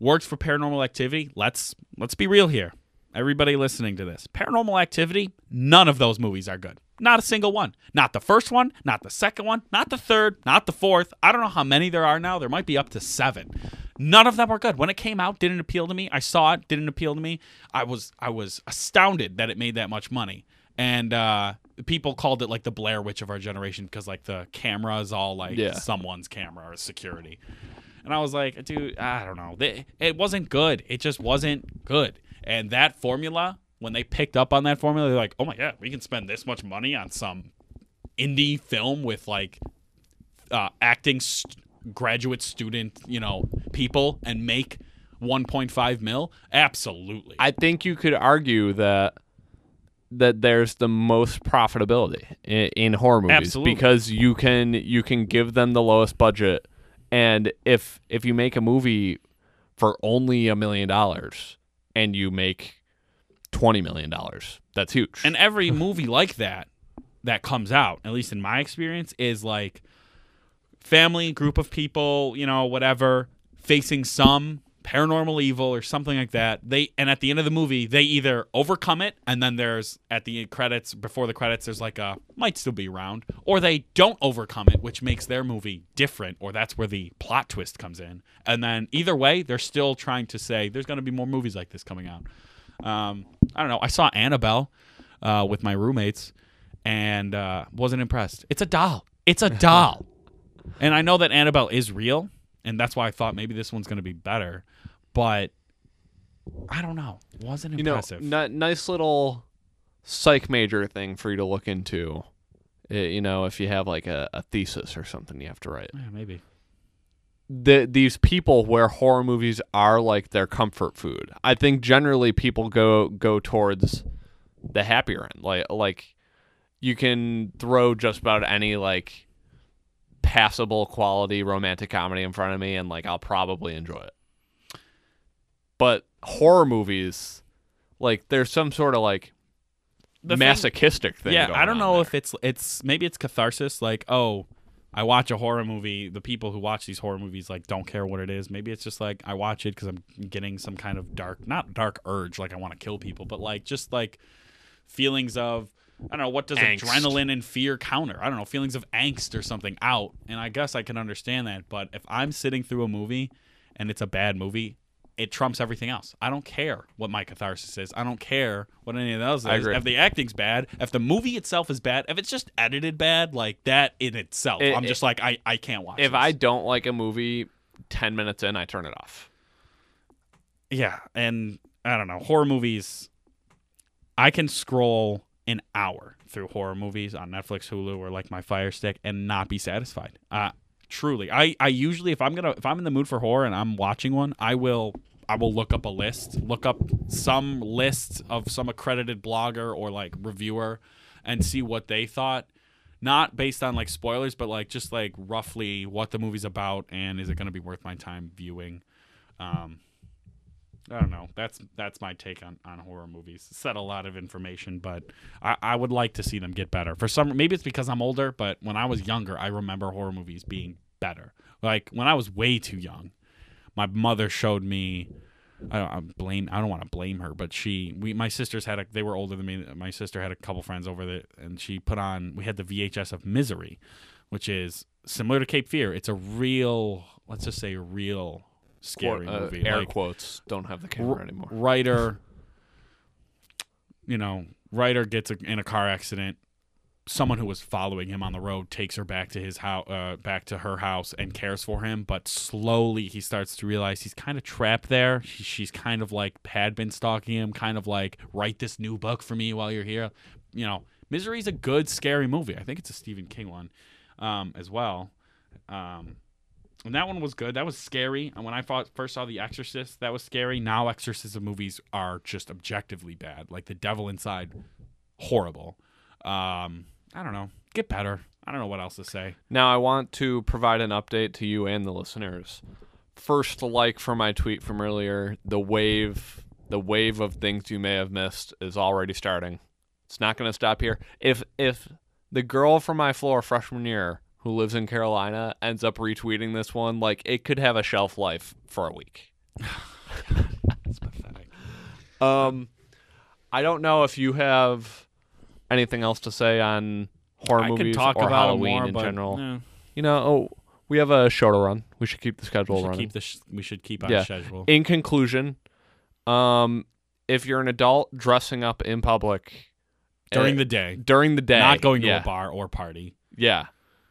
Works for paranormal activity. Let's let's be real here. Everybody listening to this, paranormal activity. None of those movies are good. Not a single one. Not the first one. Not the second one. Not the third. Not the fourth. I don't know how many there are now. There might be up to seven. None of them are good. When it came out, didn't appeal to me. I saw it, didn't appeal to me. I was I was astounded that it made that much money. And uh, people called it like the Blair Witch of our generation because like the camera is all like Yeah. someone's camera or security. And I was like, dude, I don't know. It wasn't good. It just wasn't good. And that formula, when they picked up on that formula, they're like, oh my god, we can spend this much money on some indie film with like uh, acting st- graduate student, you know, people and make 1.5 mil. Absolutely. I think you could argue that that there's the most profitability in, in horror movies Absolutely. because you can you can give them the lowest budget, and if if you make a movie for only a million dollars and you make twenty million dollars, that's huge. And every movie like that that comes out, at least in my experience, is like family, group of people, you know, whatever, facing some paranormal evil or something like that. They and at the end of the movie, they either overcome it and then there's at the credits before the credits there's like a might still be around, or they don't overcome it, which makes their movie different, or that's where the plot twist comes in. And then either way, they're still trying to say there's going to be more movies like this coming out. Um, I don't know. I saw Annabelle uh, with my roommates and uh, wasn't impressed. It's a doll. It's a doll. and I know that Annabelle is real, and that's why I thought maybe this one's going to be better. But I don't know. Wasn't you know, impressive. n- nice little psych major thing for you to look into. Uh, You know, if you have like a, a thesis or something you have to write. yeah, maybe. The these people where horror movies are like their comfort food. I think generally people go go towards the happier end. Like like you can throw just about any like passable quality romantic comedy in front of me and like I'll probably enjoy it. But horror movies, like there's some sort of like The thing- masochistic thing. yeah, going I don't on know there. if it's it's maybe it's catharsis. Like, oh, I watch a horror movie. The people who watch these horror movies like don't care what it is. Maybe it's just like I watch it because I'm getting some kind of dark, not dark urge, like I want to kill people, but like just like feelings of I don't know what does Angst. adrenaline and fear counter. I don't know feelings of angst or something out, and I guess I can understand that. But if I'm sitting through a movie and it's a bad movie. It trumps everything else. I don't care what my catharsis is. I don't care what any of those is. If the acting's bad, if the movie itself is bad, if it's just edited bad, like that in itself, It- I'm it- just like I, I can't watch. It. If this. I don't like a movie 10 minutes in, I turn it off. yeah, and I don't know horror movies. I can scroll an hour through horror movies on Netflix, Hulu, or like my Fire Stick and not be satisfied. Uh, truly, I I usually if I'm gonna if I'm in the mood for horror and I'm watching one, I will. I will look up a list, look up some list of some accredited blogger or like reviewer and see what they thought. Not based on like spoilers, but like just like roughly what the movie's about and is it going to be worth my time viewing. Um, I don't know. That's that's my take on, on horror movies. Said a lot of information, but I, I would like to see them get better. For some, maybe it's because I'm older, but when I was younger, I remember horror movies being better. Like when I was way too young, my mother showed me. I don't I blame. I don't want to blame her, but she, we, my sisters had a. They were older than me. My sister had a couple friends over there, and she put on. We had the VHS of Misery, which is similar to Cape Fear. It's a real, let's just say, real scary Quote- uh, movie. air Like, quotes. Don't have the camera anymore. writer you know writer gets a, in a car accident someone who was following him on the road takes her back to his house uh, back to her house and cares for him but slowly he starts to realize he's kind of trapped there she, she's kind of like had been stalking him kind of like write this new book for me while you're here you know misery's a good scary movie i think it's a stephen king one um, as well um, and that one was good. That was scary. And when I first saw The Exorcist, that was scary. Now exorcism movies are just objectively bad. Like The Devil Inside, horrible. Um, I don't know. Get better. I don't know what else to say. Now I want to provide an update to you and the listeners. First like for my tweet from earlier, the wave the wave of things you may have missed is already starting. It's not going to stop here. If if the girl from my floor freshman year who lives in Carolina ends up retweeting this one, like it could have a shelf life for a week. It's pathetic. Um I don't know if you have anything else to say on horror I movies or Halloween more, in but, general. eh, You know, oh, we have a show to run. We should keep the schedule we should running. keep the sh- we should keep on Yeah. schedule. in conclusion, um, if you're an adult dressing up in public During uh, the day, during the day, not going to yeah, a bar or party. yeah,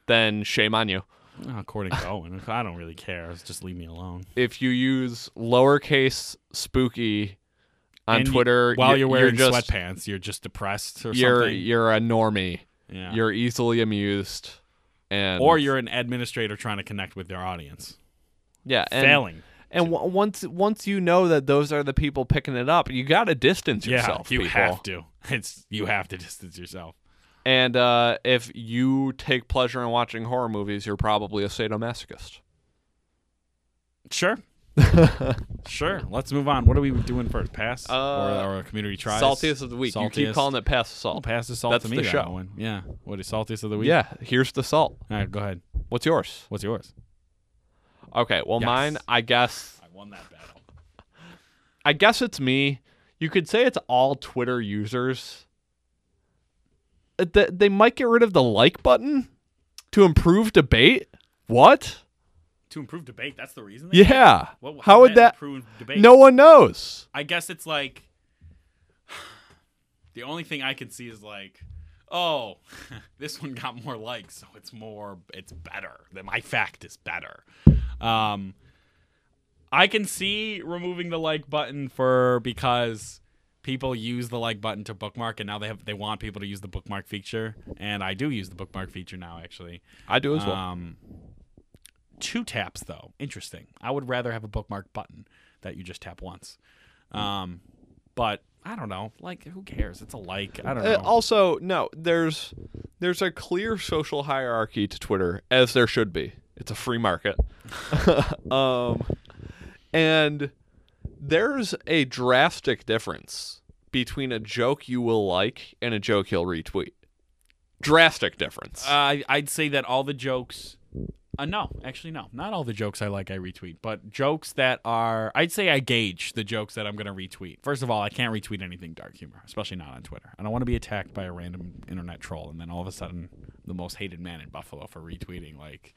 then shame on you. Oh, according to Owen, I don't really care. Just leave me alone. If you use lowercase spooky on And you- Twitter While you- you're wearing just, sweatpants, you're just depressed or you're something. you're a normie. yeah. You're easily amused, and or you're an administrator trying to connect with their audience. yeah and, Failing. And w- once once you know that those are the people picking it up, you got to distance yourself. yeah, you people. have to. It's you have to distance yourself. And uh, if you take pleasure in watching horror movies, you're probably a sadomasochist. Sure. Sure. Let's move on. What are we doing first? Pass Uh, or, or community tries? Saltiest of the week. You keep calling it pass the salt. pass the salt That's to me. the that show. one. Yeah. What is saltiest of the week? Yeah, here's the salt. All right, go ahead. What's yours? What's yours? Okay, well Yes. mine, I guess I won that battle. I guess it's me. You could say it's all Twitter users. They might get rid of the like button to improve debate. What? To improve debate, that's the reason. Yeah. What- How would that? improve debate? No one knows. I guess it's like the only thing I can see is like, oh, this one got more likes, so it's more, it's better. That my fact is better. Um, I can see removing the like button for because people use the like button to bookmark, and now they have they want people to use the bookmark feature, and I do use the bookmark feature now actually. I do as well. Um, two taps though, interesting. I would rather have a bookmark button that you just tap once. Um, but I don't know. Like, who cares? It's a like. I don't know. Uh, also, no, there's there's a clear social hierarchy to Twitter, as there should be. It's a free market. um, and there's a drastic difference between a joke you will like and a joke you'll retweet. Drastic difference. Uh, I'd say that all the jokes. Uh, no, actually, no. Not all the jokes I like, I retweet. But jokes that are. I'd say I gauge the jokes that I'm going to retweet. First of all, I can't retweet anything dark humor, especially not on Twitter. I don't want to be attacked by a random internet troll and then all of a sudden the most hated man in Buffalo for retweeting, like,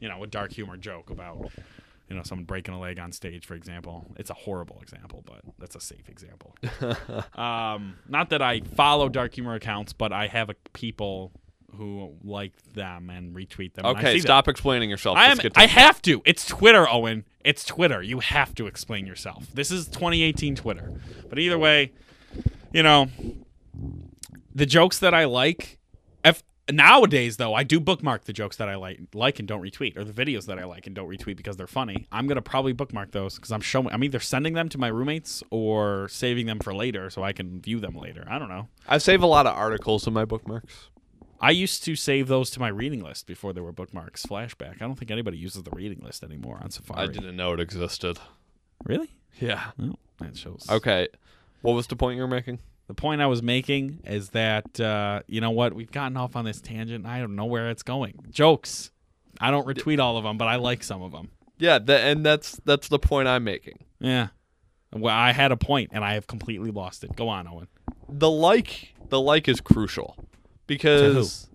you know, a dark humor joke about. You know, someone breaking a leg on stage, for example. It's a horrible example, but that's a safe example. um, not that I follow dark humor accounts, but I have a, people who like them and retweet them. okay, stop explaining yourself. I am. I have to. It's Twitter, Owen. It's Twitter. You have to explain yourself. This is 2018 Twitter. But either way, you know, the jokes that I like. If nowadays though, I do bookmark the jokes that I like, like and don't retweet, or the videos that I like and don't retweet because they're funny. I'm gonna probably bookmark those because I'm showing. I'm either sending them to my roommates or saving them for later so I can view them later. I don't know. I save a lot of articles in my bookmarks. I used to save those to my reading list before there were bookmarks. Flashback. I don't think anybody uses the reading list anymore on Safari. I didn't know it existed. Really? Yeah. Well, that shows. Okay. What was the point you were making? The point I was making is that uh, you know what? We've gotten off on this tangent. I don't know where it's going. Jokes. I don't retweet all of them, but I like some of them. Yeah, tha- and that's that's the point I'm making. Yeah. Well, I had a point and I have completely lost it. Go on, Owen. The like the like is crucial because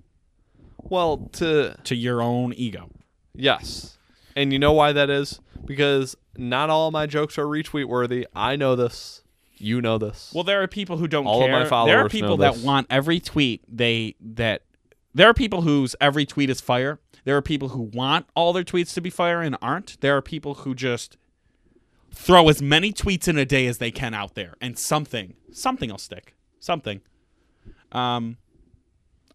well, to To your own ego. yes. And you know why that is? Because not all my jokes are retweet worthy. I know this. You know this. Well, there are people who don't All of care. my there are people that this. want every tweet they that there are people whose every tweet is fire. There are people who want all their tweets to be fire and aren't. There are people who just throw as many tweets in a day as they can out there and something something will stick. Something. Um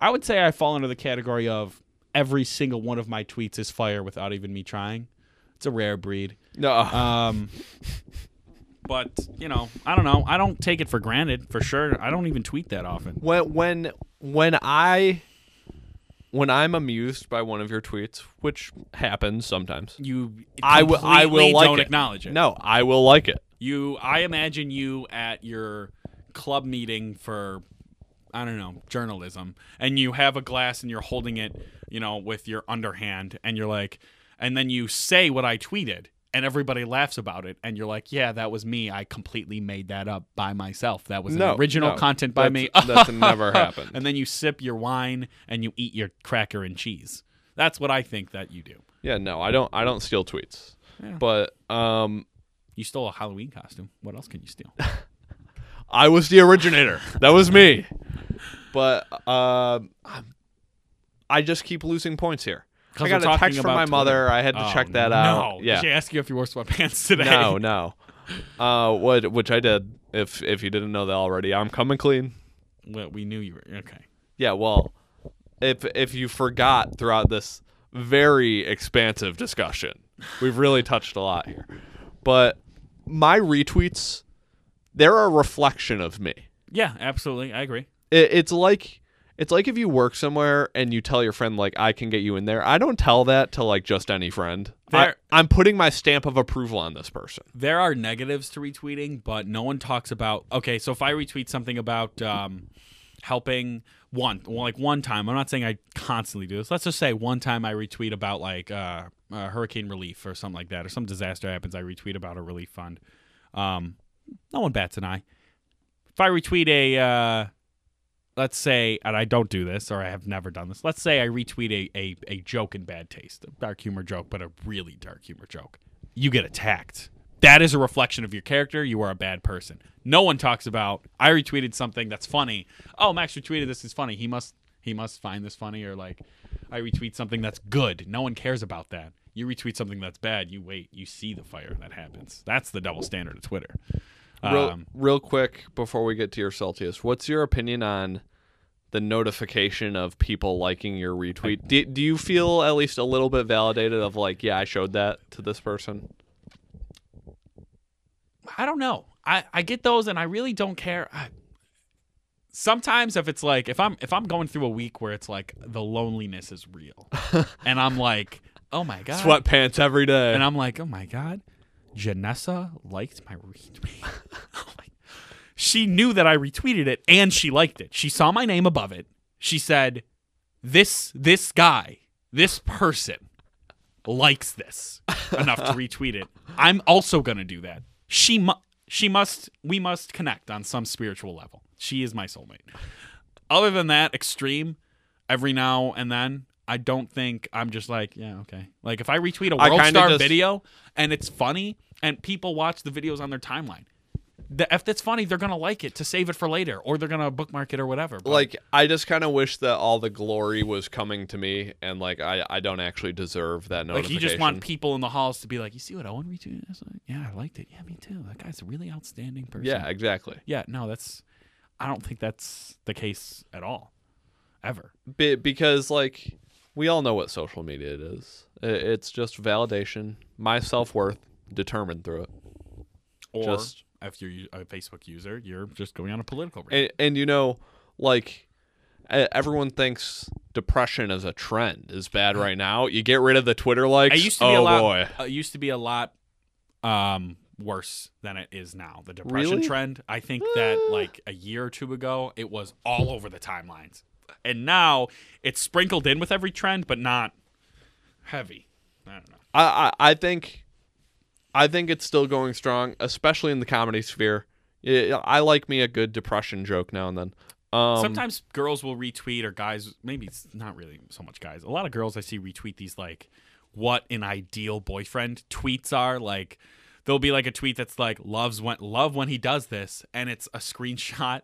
I would say I fall under the category of every single one of my tweets is fire without even me trying. It's a rare breed. no. Um, but you know, I don't know. I don't take it for granted for sure. I don't even tweet that often. when when when I when I'm amused by one of your tweets, which happens sometimes. You, I will I will like don't it. acknowledge it. No, I will like it. you. I imagine you at your club meeting for, I don't know, journalism, and you have a glass and you're holding it, you know, with your underhand, and you're like, and then you say what I tweeted. And everybody laughs about it, and you're like, "Yeah, that was me. I completely made that up by myself. That was No, an original no. content by me." That's- that's never happened. and then you sip your wine and you eat your cracker and cheese. That's what I think that you do. Yeah, no, I don't I don't steal tweets. Yeah. But um You stole a Halloween costume. What else can you steal? I was the originator. that was me. But um I just keep losing points here. I got a text from my mother. I had to Oh, check that no. out. Did Yeah. she ask you if you wore sweatpants today? No, no. Uh what which I did. If if you didn't know that already, I'm coming clean. Well, we knew you were okay. Yeah, well, if if you forgot throughout this very expansive discussion, we've really touched a lot here. But my retweets, they're a reflection of me. Yeah, absolutely. I agree. It, it's like it's like if you work somewhere and you tell your friend like I can get you in there. I don't tell that to like just any friend. I, There- I'm putting my stamp of approval on this person. There are negatives to retweeting, but no one talks about. Okay, so if I retweet something about um, helping one, like one time, I'm not saying I constantly do this. Let's just say one time I retweet about like uh, uh, hurricane relief or something like that, or some disaster happens, I retweet about a relief fund. Um, no one bats an eye. If I retweet a, uh, let's say, and I don't do this, or I have never done this. Let's say I retweet a, a, a joke in bad taste, a dark humor joke, but a really dark humor joke. You get attacked. That is a reflection of your character. You are a bad person. No one talks about I retweeted something that's funny. Oh, Max retweeted this is funny. He must he must find this funny or like I retweet something that's good. No one cares about that. You retweet something that's bad, you wait, you see the fire that happens. That's the double standard of Twitter. Real, Um, real quick before we get to your saltiest, what's your opinion on the notification of people liking your retweet? Do, do you feel at least a little bit validated of like, yeah, I showed that to this person? I don't know. I, I get those and I really don't care. I, sometimes if it's like if I'm if I'm going through a week where it's like the loneliness is real, and I'm like, oh my god, Sweatpants every day. and I'm like, oh my god, Janessa liked my retweet. Oh she knew that I retweeted it and she liked it. She saw my name above it. She said, "This this guy, this person likes this enough to retweet it. I'm also going to do that. She mu- she must we must connect on some spiritual level. She is my soulmate. Other than that, extreme every now and then I don't think I'm just like, yeah, okay. Like if I retweet a I world kinda star just- video and it's funny and people watch the videos on their timeline. The, if that's funny, they're gonna like it to save it for later, or they're gonna bookmark it or whatever. But like I just kind of wish that all the glory was coming to me, and like I, I don't actually deserve that Like notification. you just want people in the halls to be like, you see what Owen retweeted? I was like, yeah, I liked it. Yeah, me too. That guy's a really outstanding person. yeah, exactly. yeah. No, that's. I don't think that's the case at all, ever. Be- because like we all know what social media is. It's just validation, my self worth determined through it. Or Just- if you're a Facebook user, you're just going on a political rant. And, and you know, like everyone thinks depression is a trend is bad right now. You get rid of the Twitter likes. It used to be oh a lot. boy. uh, It used to be a lot um, worse than it is now. The depression Really? trend. I think that Uh. like a year or two ago, it was all over the timelines, and now it's sprinkled in with every trend, but not heavy. I don't know. I, I I think I think it's still going strong, especially in the comedy sphere. I like me a good depression joke now and then. Um, Sometimes girls will retweet, or guys, maybe it's not really so much guys. A lot of girls I see retweet these like what an ideal boyfriend tweets are. Like there'll be like a tweet that's like loves when love when he does this, and it's a screenshot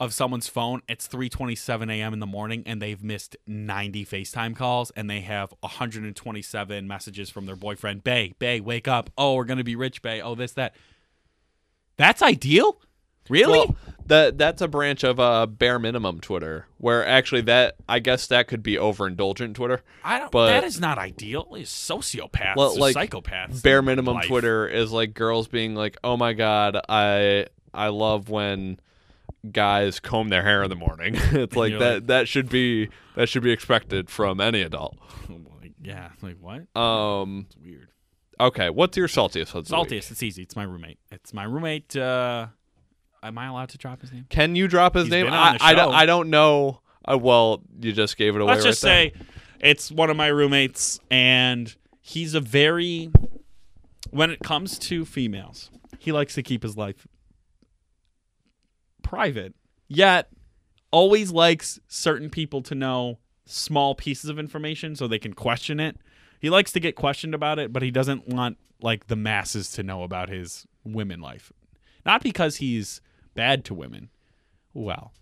of someone's phone. It's 3:27 a.m. in the morning, and they've missed 90 FaceTime calls, and they have 127 messages from their boyfriend. Bay, Bay, wake up! Oh, we're gonna be rich, Bay. Oh, this that. That's ideal. Really? Well, that that's a branch of uh, bare minimum Twitter, where actually that I guess that could be overindulgent Twitter. I don't. But- that is not ideal. It's sociopaths, Well, like, psychopaths. Bare minimum life. Twitter is like girls being like, "Oh my god, I I love when guys comb their hair in the morning." it's like that like- that should be that should be expected from any adult. Like, yeah. Like what? Um. It's weird. Okay. What's your saltiest? of the week? Saltiest. It's easy. It's my roommate. It's my roommate. Uh, am I allowed to drop his name? Can you drop his He's name? I, I don't. I don't know. Uh, well, you just gave it away. Let's right just there. say it's one of my roommates, and he's a very. When it comes to females, he likes to keep his life private, yet always likes certain people to know small pieces of information so they can question it. He likes to get questioned about it, but he doesn't want like the masses to know about his women life. Not because he's bad to women. Well,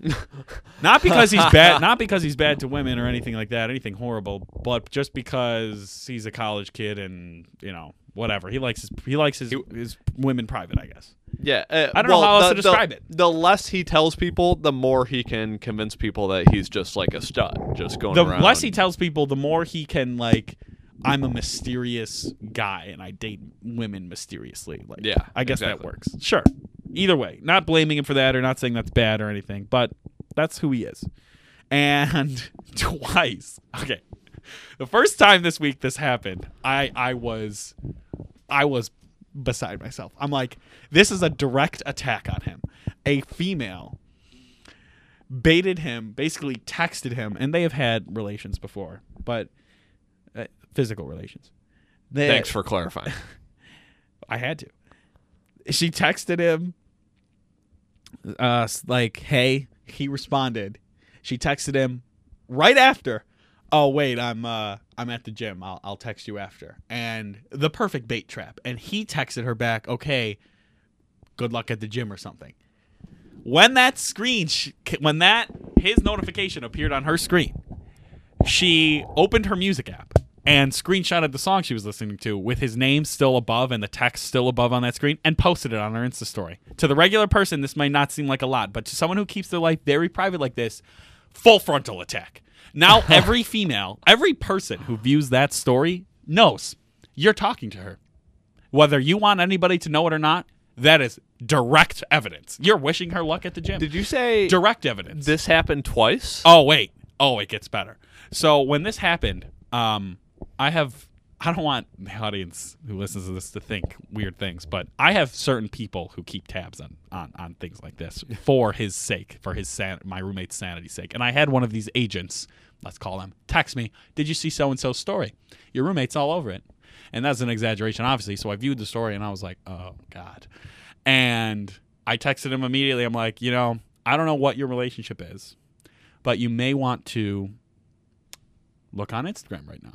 not because he's bad not because he's bad to women or anything like that, anything horrible, but just because he's a college kid and, you know, whatever. He likes his he likes his, his women private, I guess. Yeah, uh, I don't know well, how else the- to describe the, it. The less he tells people, the more he can convince people that he's just like a stud, just going the around. less he tells people, the more he can like. I'm a mysterious guy, and I date women mysteriously. Like, Yeah, I guess that works. Sure. Either way, not blaming him for that, or not saying that's bad or anything, but that's who he is. And twice, okay, the first time this week this happened, I I was, I was beside myself. I'm like, this is a direct attack on him. A female baited him, basically texted him, and they have had relations before, but uh, physical relations. They, Thanks for clarifying. I had to. She texted him, uh, like, "Hey." He responded. She texted him right after. Oh wait, I'm uh, I'm at the gym. I'll I'll text you after. And the perfect bait trap. And he texted her back. Okay, good luck at the gym or something. When that screen, sh- when that his notification appeared on her screen, she opened her music app and screenshotted the song she was listening to with his name still above and the text still above on that screen and posted it on her Insta story. To the regular person, this might not seem like a lot, but to someone who keeps their life very private like this, full frontal attack. Now, every female, every person who views that story knows you're talking to her. Whether you want anybody to know it or not, That is direct evidence. You're wishing her luck at the gym. Did you say direct evidence? this happened twice? Oh wait. Oh, it gets better. So when this happened, um, I have. I don't want the audience who listens to this to think weird things, but I have certain people who keep tabs on on, on things like this for his sake, for his san- my roommate's sanity's sake. And I had one of these agents, let's call them, text me, "Did you see so and so's story? Your roommate's all over it." And that's an exaggeration, obviously. So I viewed the story and I was like, "Oh God." And I texted him immediately. I'm like, you know, I don't know what your relationship is, but you may want to look on Instagram right now.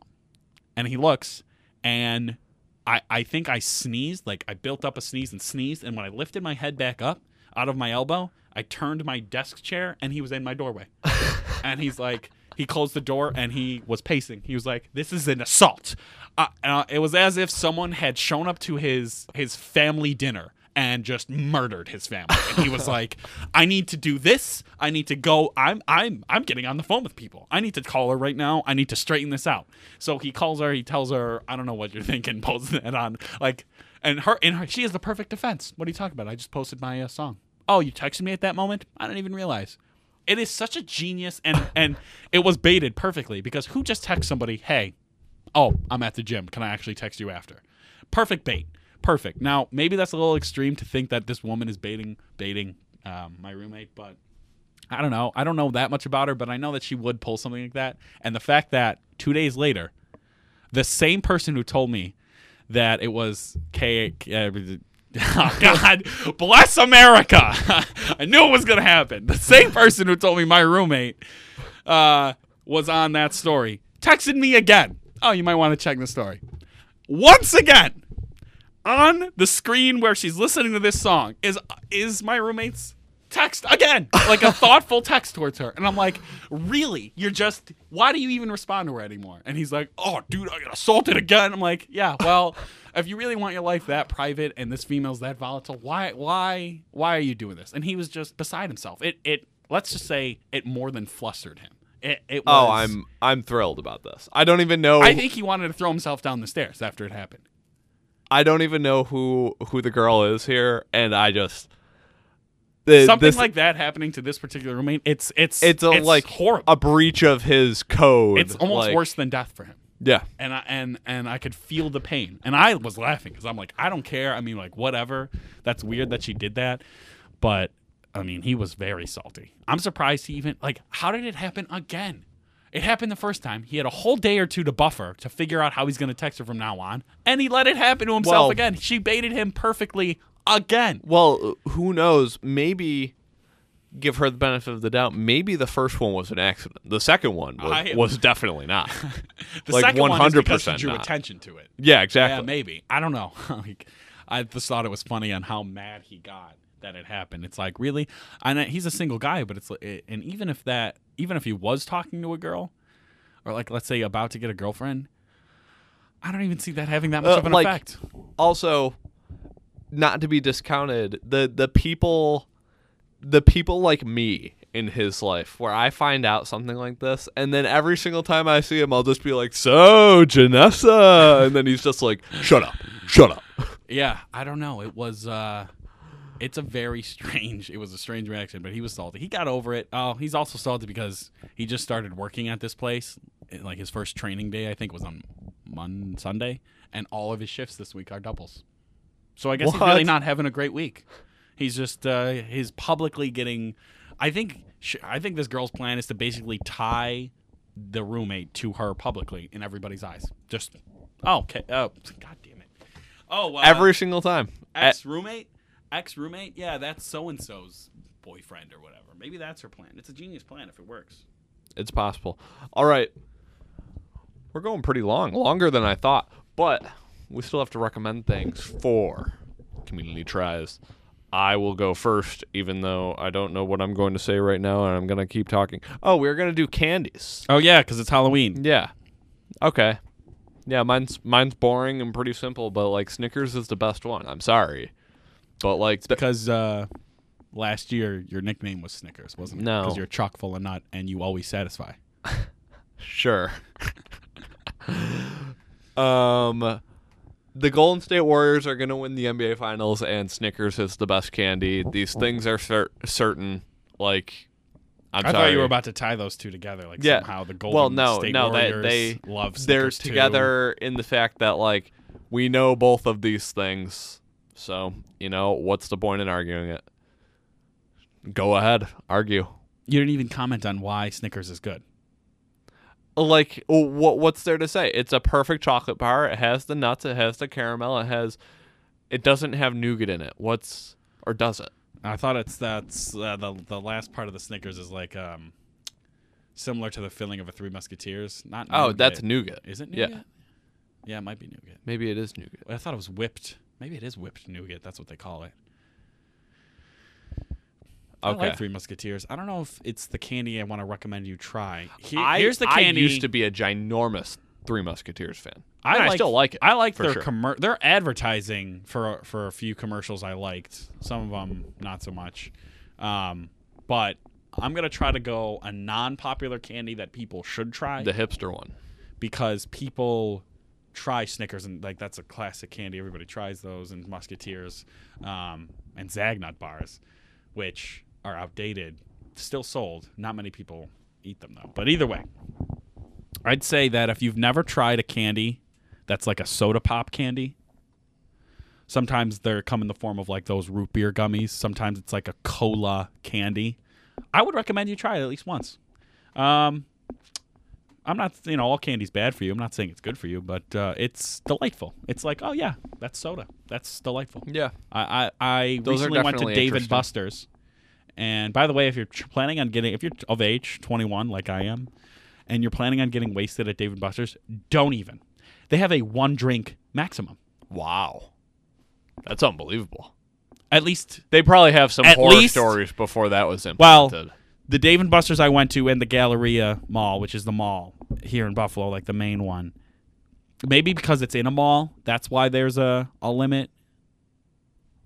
And he looks, and I, I think I sneezed, like I built up a sneeze and sneezed. And when I lifted my head back up out of my elbow, I turned my desk chair and he was in my doorway. and he's like, he closed the door and he was pacing. He was like, "This is an assault." Uh, uh, it was as if someone had shown up to his his family dinner and just murdered his family. And he was like, "I need to do this. I need to go. I'm I'm I'm getting on the phone with people. I need to call her right now. I need to straighten this out." So he calls her. He tells her, "I don't know what you're thinking." Posting it on like, and her and her, she is the perfect defense. What are you talking about? I just posted my uh, song. Oh, you texted me at that moment? I didn't even realize. It is such a genius, and and it was baited perfectly because who just texts somebody, "Hey, oh, I'm at the gym. Can I actually text you after?" Perfect bait. Perfect. Now, maybe that's a little extreme to think that this woman is baiting baiting um, my roommate, but I don't know. I don't know that much about her, but I know that she would pull something like that. And the fact that two days later, the same person who told me that it was K. Uh, oh God, bless America! I knew it was gonna happen. The same person who told me my roommate uh, was on that story texted me again. Oh, you might want to check the story. Once again, on the screen where she's listening to this song is is my roommate's text again, like a thoughtful text towards her, and I'm like, really? You're just why do you even respond to her anymore? And he's like, oh, dude, I got assaulted again. I'm like, yeah, well, if you really want your life that private and this female's that volatile, why, why, why are you doing this? And he was just beside himself. It, it, let's just say, it more than flustered him. It, it oh, was, Oh, I'm I'm thrilled about this. I don't even know. I think he wanted to throw himself down the stairs after it happened. I don't even know who who the girl is here, and I just the, Something this- like that happening to this particular roommate, it's it's it's a like horrible. a breach of his code. it's almost like- worse than death for him. Yeah, and I and and I could feel the pain, and I was laughing because I'm like, I don't care. I mean, like whatever. That's weird that she did that, but I mean, he was very salty. I'm surprised he even like. How did it happen again? It happened the first time. He had a whole day or two to buffer to figure out how he's going to text her from now on, and he let it happen to himself Well- again. She baited him perfectly again. Well, who knows? Maybe give her the benefit of the doubt. Maybe the first one was an accident. The second one was, I- was definitely not. The Like second one is because 100% he drew not. attention to it. yeah, exactly. Yeah, maybe. I don't know. like, I just thought it was funny on how mad he got that it happened. It's like really, and he's a single guy, but it's and even if that, even if he was talking to a girl, or like let's say about to get a girlfriend, I don't even see that having that much Uh, of an like- effect. also not to be discounted the the people the people like me in his life where I find out something like this and then every single time I see him I'll just be like so Janessa and then he's just like shut up shut up Yeah, I don't know. It was. uh it's a very strange. It was a strange reaction, but he was salty. He got over it. Oh, he's also salty because he just started working at this place. Like his first training day, I think, was on Monday, Sunday, and all of his shifts this week are doubles. So I guess he's really not having a great week. He's just uh, he's publicly getting. I think I think this girl's plan is to basically tie the roommate to her publicly in everybody's eyes. Just oh, okay. Oh, god damn it. Oh, uh, every single time ex roommate, ex roommate. Yeah, that's so and so's boyfriend or whatever. Maybe that's her plan. It's a genius plan if it works. it's possible all right we're going pretty long longer than I thought but we still have to recommend things for community tries I will go first, even though I don't know what I'm going to say right now, and I'm going to keep talking. Oh, we're going to do candies. Oh yeah, because it's Halloween. Yeah. Okay. Yeah, mine's mine's boring and pretty simple, but like Snickers is the best one. I'm sorry, but like the- Because uh, last year your nickname was Snickers, wasn't it? No. Because you're chock full of nut and you always satisfy. sure. um, the Golden State Warriors are going to win the NBA Finals, and Snickers is the best candy. These things are cer- certain. Like, I'm I sorry. thought you were about to tie those two together, like Yeah. somehow the Golden well, no, State no, they Warriors they love Snickers they're Snickers too. together in the fact that like we know both of these things. So you know, what's the point in arguing it? Go ahead, argue. You didn't even comment on why Snickers is good. like what what's there to say it's a perfect chocolate bar it has the nuts it has the caramel it has it doesn't have nougat in it what's or does it I thought it's that's uh, the the last part of the Snickers is like um similar to the filling of a Three Musketeers. Not oh nougat. that's nougat is it Yeah. Yeah, it might be nougat. maybe it is nougat I thought it was whipped. Maybe it is whipped nougat. That's what they call it. I okay like Three Musketeers. I don't know if it's the candy I want to recommend you try. He- I, here's the candy. I used to be a ginormous Three Musketeers fan. I, And I like- still like it. I like their sure. commer- their advertising for for a few commercials I liked. Some of them not so much. Um, but I'm gonna try to go a non-popular candy that people should try the hipster one. because people try Snickers and like that's a classic candy. Everybody tries those and Musketeers um, and Zagnut bars, which are outdated, still sold. Not many people eat them though. But either way, I'd say that if you've never tried a candy that's like a soda pop candy. Sometimes they come in the form of like those root beer gummies. Sometimes it's like a cola candy. I would recommend you try it at least once. Um, I'm not, you know, all candy's bad for you. I'm not saying it's good for you, but uh, it's delightful. It's like, oh yeah, that's soda. That's delightful. Yeah. I I, I Those recently went to definitely Dave and interesting. Buster's, and by the way, if you're planning on getting, if you're of age, 21, like I am, and you're planning on getting wasted at Dave and Buster's, don't even. They have a one drink maximum. Wow. That's unbelievable. At least They probably have some horror least- stories before that was Well, implemented. The Dave and Buster's I went to and the Galleria Mall, which is the mall here in Buffalo, like the main one. Maybe because it's in a mall, that's why there's a, a limit.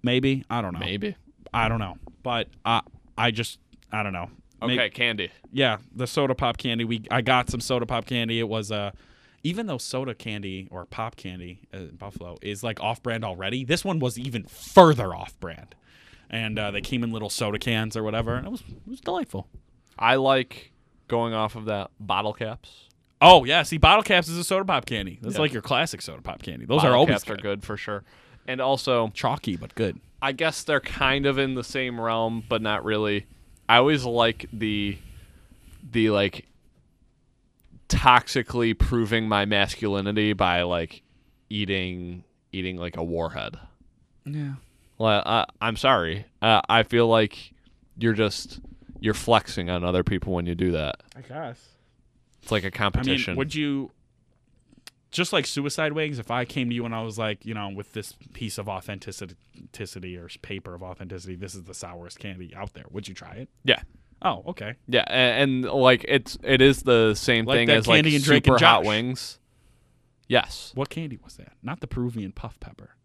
Maybe I don't know. Maybe. I don't know, but I I just I don't know. Okay, candy. yeah, the soda pop candy. We I got some soda pop candy. It was uh even though soda candy or pop candy in Buffalo is like off brand already, this one was even further off brand. And uh, they came in little soda cans or whatever, and it was it was delightful. I like going off of that bottle caps. Oh yeah, see, bottle caps is a soda pop candy. That's Yeah. like your classic soda pop candy. Those Bottle are always caps good. are good for sure. And also, chalky but good. I guess they're kind of in the same realm, but not really. I always like the the like toxically proving my masculinity by like eating eating like a warhead. Yeah. Well, uh, I'm sorry. Uh, I feel like you're just you're flexing on other people when you do that. I guess. It's like a I mean, competition. would you just like suicide wings? If I came to you and I was like, you know, with this piece of authenticity or paper of authenticity, this is the sourest candy out there. Would you try it? yeah. Oh, okay. Yeah, and, and like it's it is the same Like thing as like candy and Drake and super hot wings. Yes. What candy was that? Not the Peruvian puff pepper.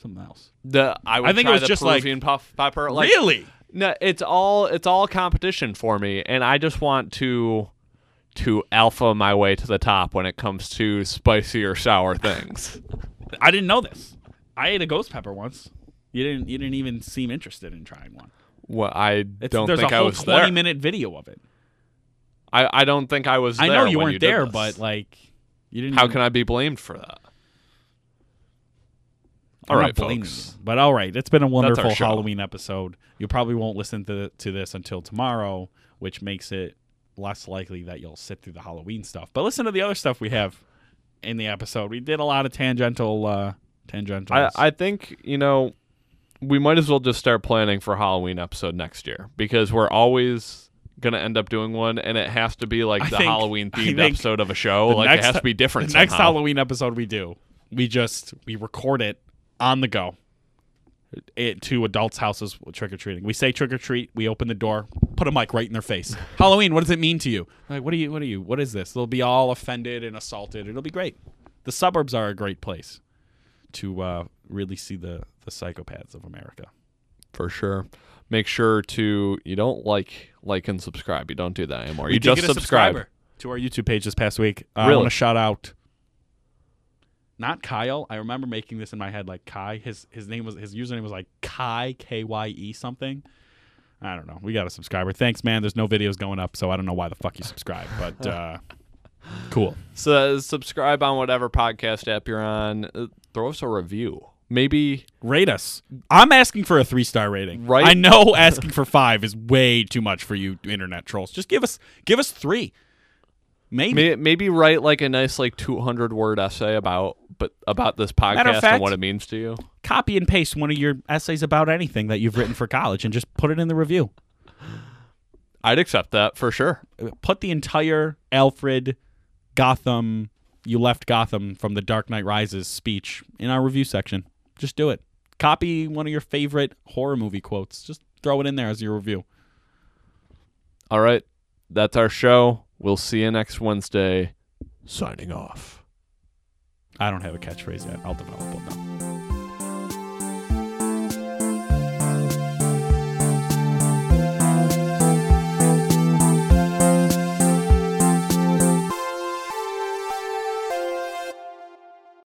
Something else. The I would I think it try was the just like- Peruvian puff pepper. Like, really? No, it's all it's all competition for me, and I just want to to alpha my way to the top when it comes to spicy or sour things. I didn't know this. I ate a ghost pepper once. You didn't. You didn't even seem interested in trying one. well, I It's, don't there's think a I was 20 there. minute video of it. I I don't think I was. I know you weren't did there, but like, you didn't. how even, can I be blamed for that? I'm All right, blaming folks. you. But all right, it's been a wonderful. Halloween episode. You probably won't listen to to this until tomorrow, which makes it less likely that you'll sit through the Halloween stuff. But listen to the other stuff we have in the episode. We did a lot of tangential uh tangentials. I I think you know we might as well just start planning for Halloween episode next year because we're always gonna end up doing one, and it has to be like I the think- Halloween themed episode of a show. the Like it has to be different. the next. Halloween episode we do, we just we record it on the go. It, to adults' houses trick or treating. We say trick or treat. We open the door, put a mic right in their face. Halloween. What does it mean to you? Like, what do you? What are you? What is this? They'll be all offended and assaulted. It'll be great. The suburbs are a great place to uh, really see the the psychopaths of America. for sure. Make sure to you don't like like and subscribe. You don't do that anymore. We you just subscribe. to our YouTube page this past week. Uh, I want to shout out not Kyle. I remember making this in my head like Kai. His his name was his username was like Kai K Y E something. I don't know. We got a subscriber. Thanks, man. There's no videos going up, so I don't know why the fuck you subscribe, but uh, cool. So uh, subscribe on whatever podcast app you're on. Uh, throw us a review. Maybe Rate us. I'm asking for a three star rating. Right. I know asking for five is way too much for you internet trolls. Just give us give us three. Maybe. may, maybe write like a nice like 200 word essay about but about this podcast and fact- what it means to you. Copy and paste one of your essays about anything that you've written for college and just put it in the review. I'd accept that for sure. Put the entire Alfred Gotham you left Gotham from the Dark Knight Rises speech in our review section. Just do it. Copy one of your favorite horror movie quotes. Just throw it in there as your review. All right. That's our show. We'll see you next Wednesday. Signing off. I don't have a catchphrase yet. I'll develop one though.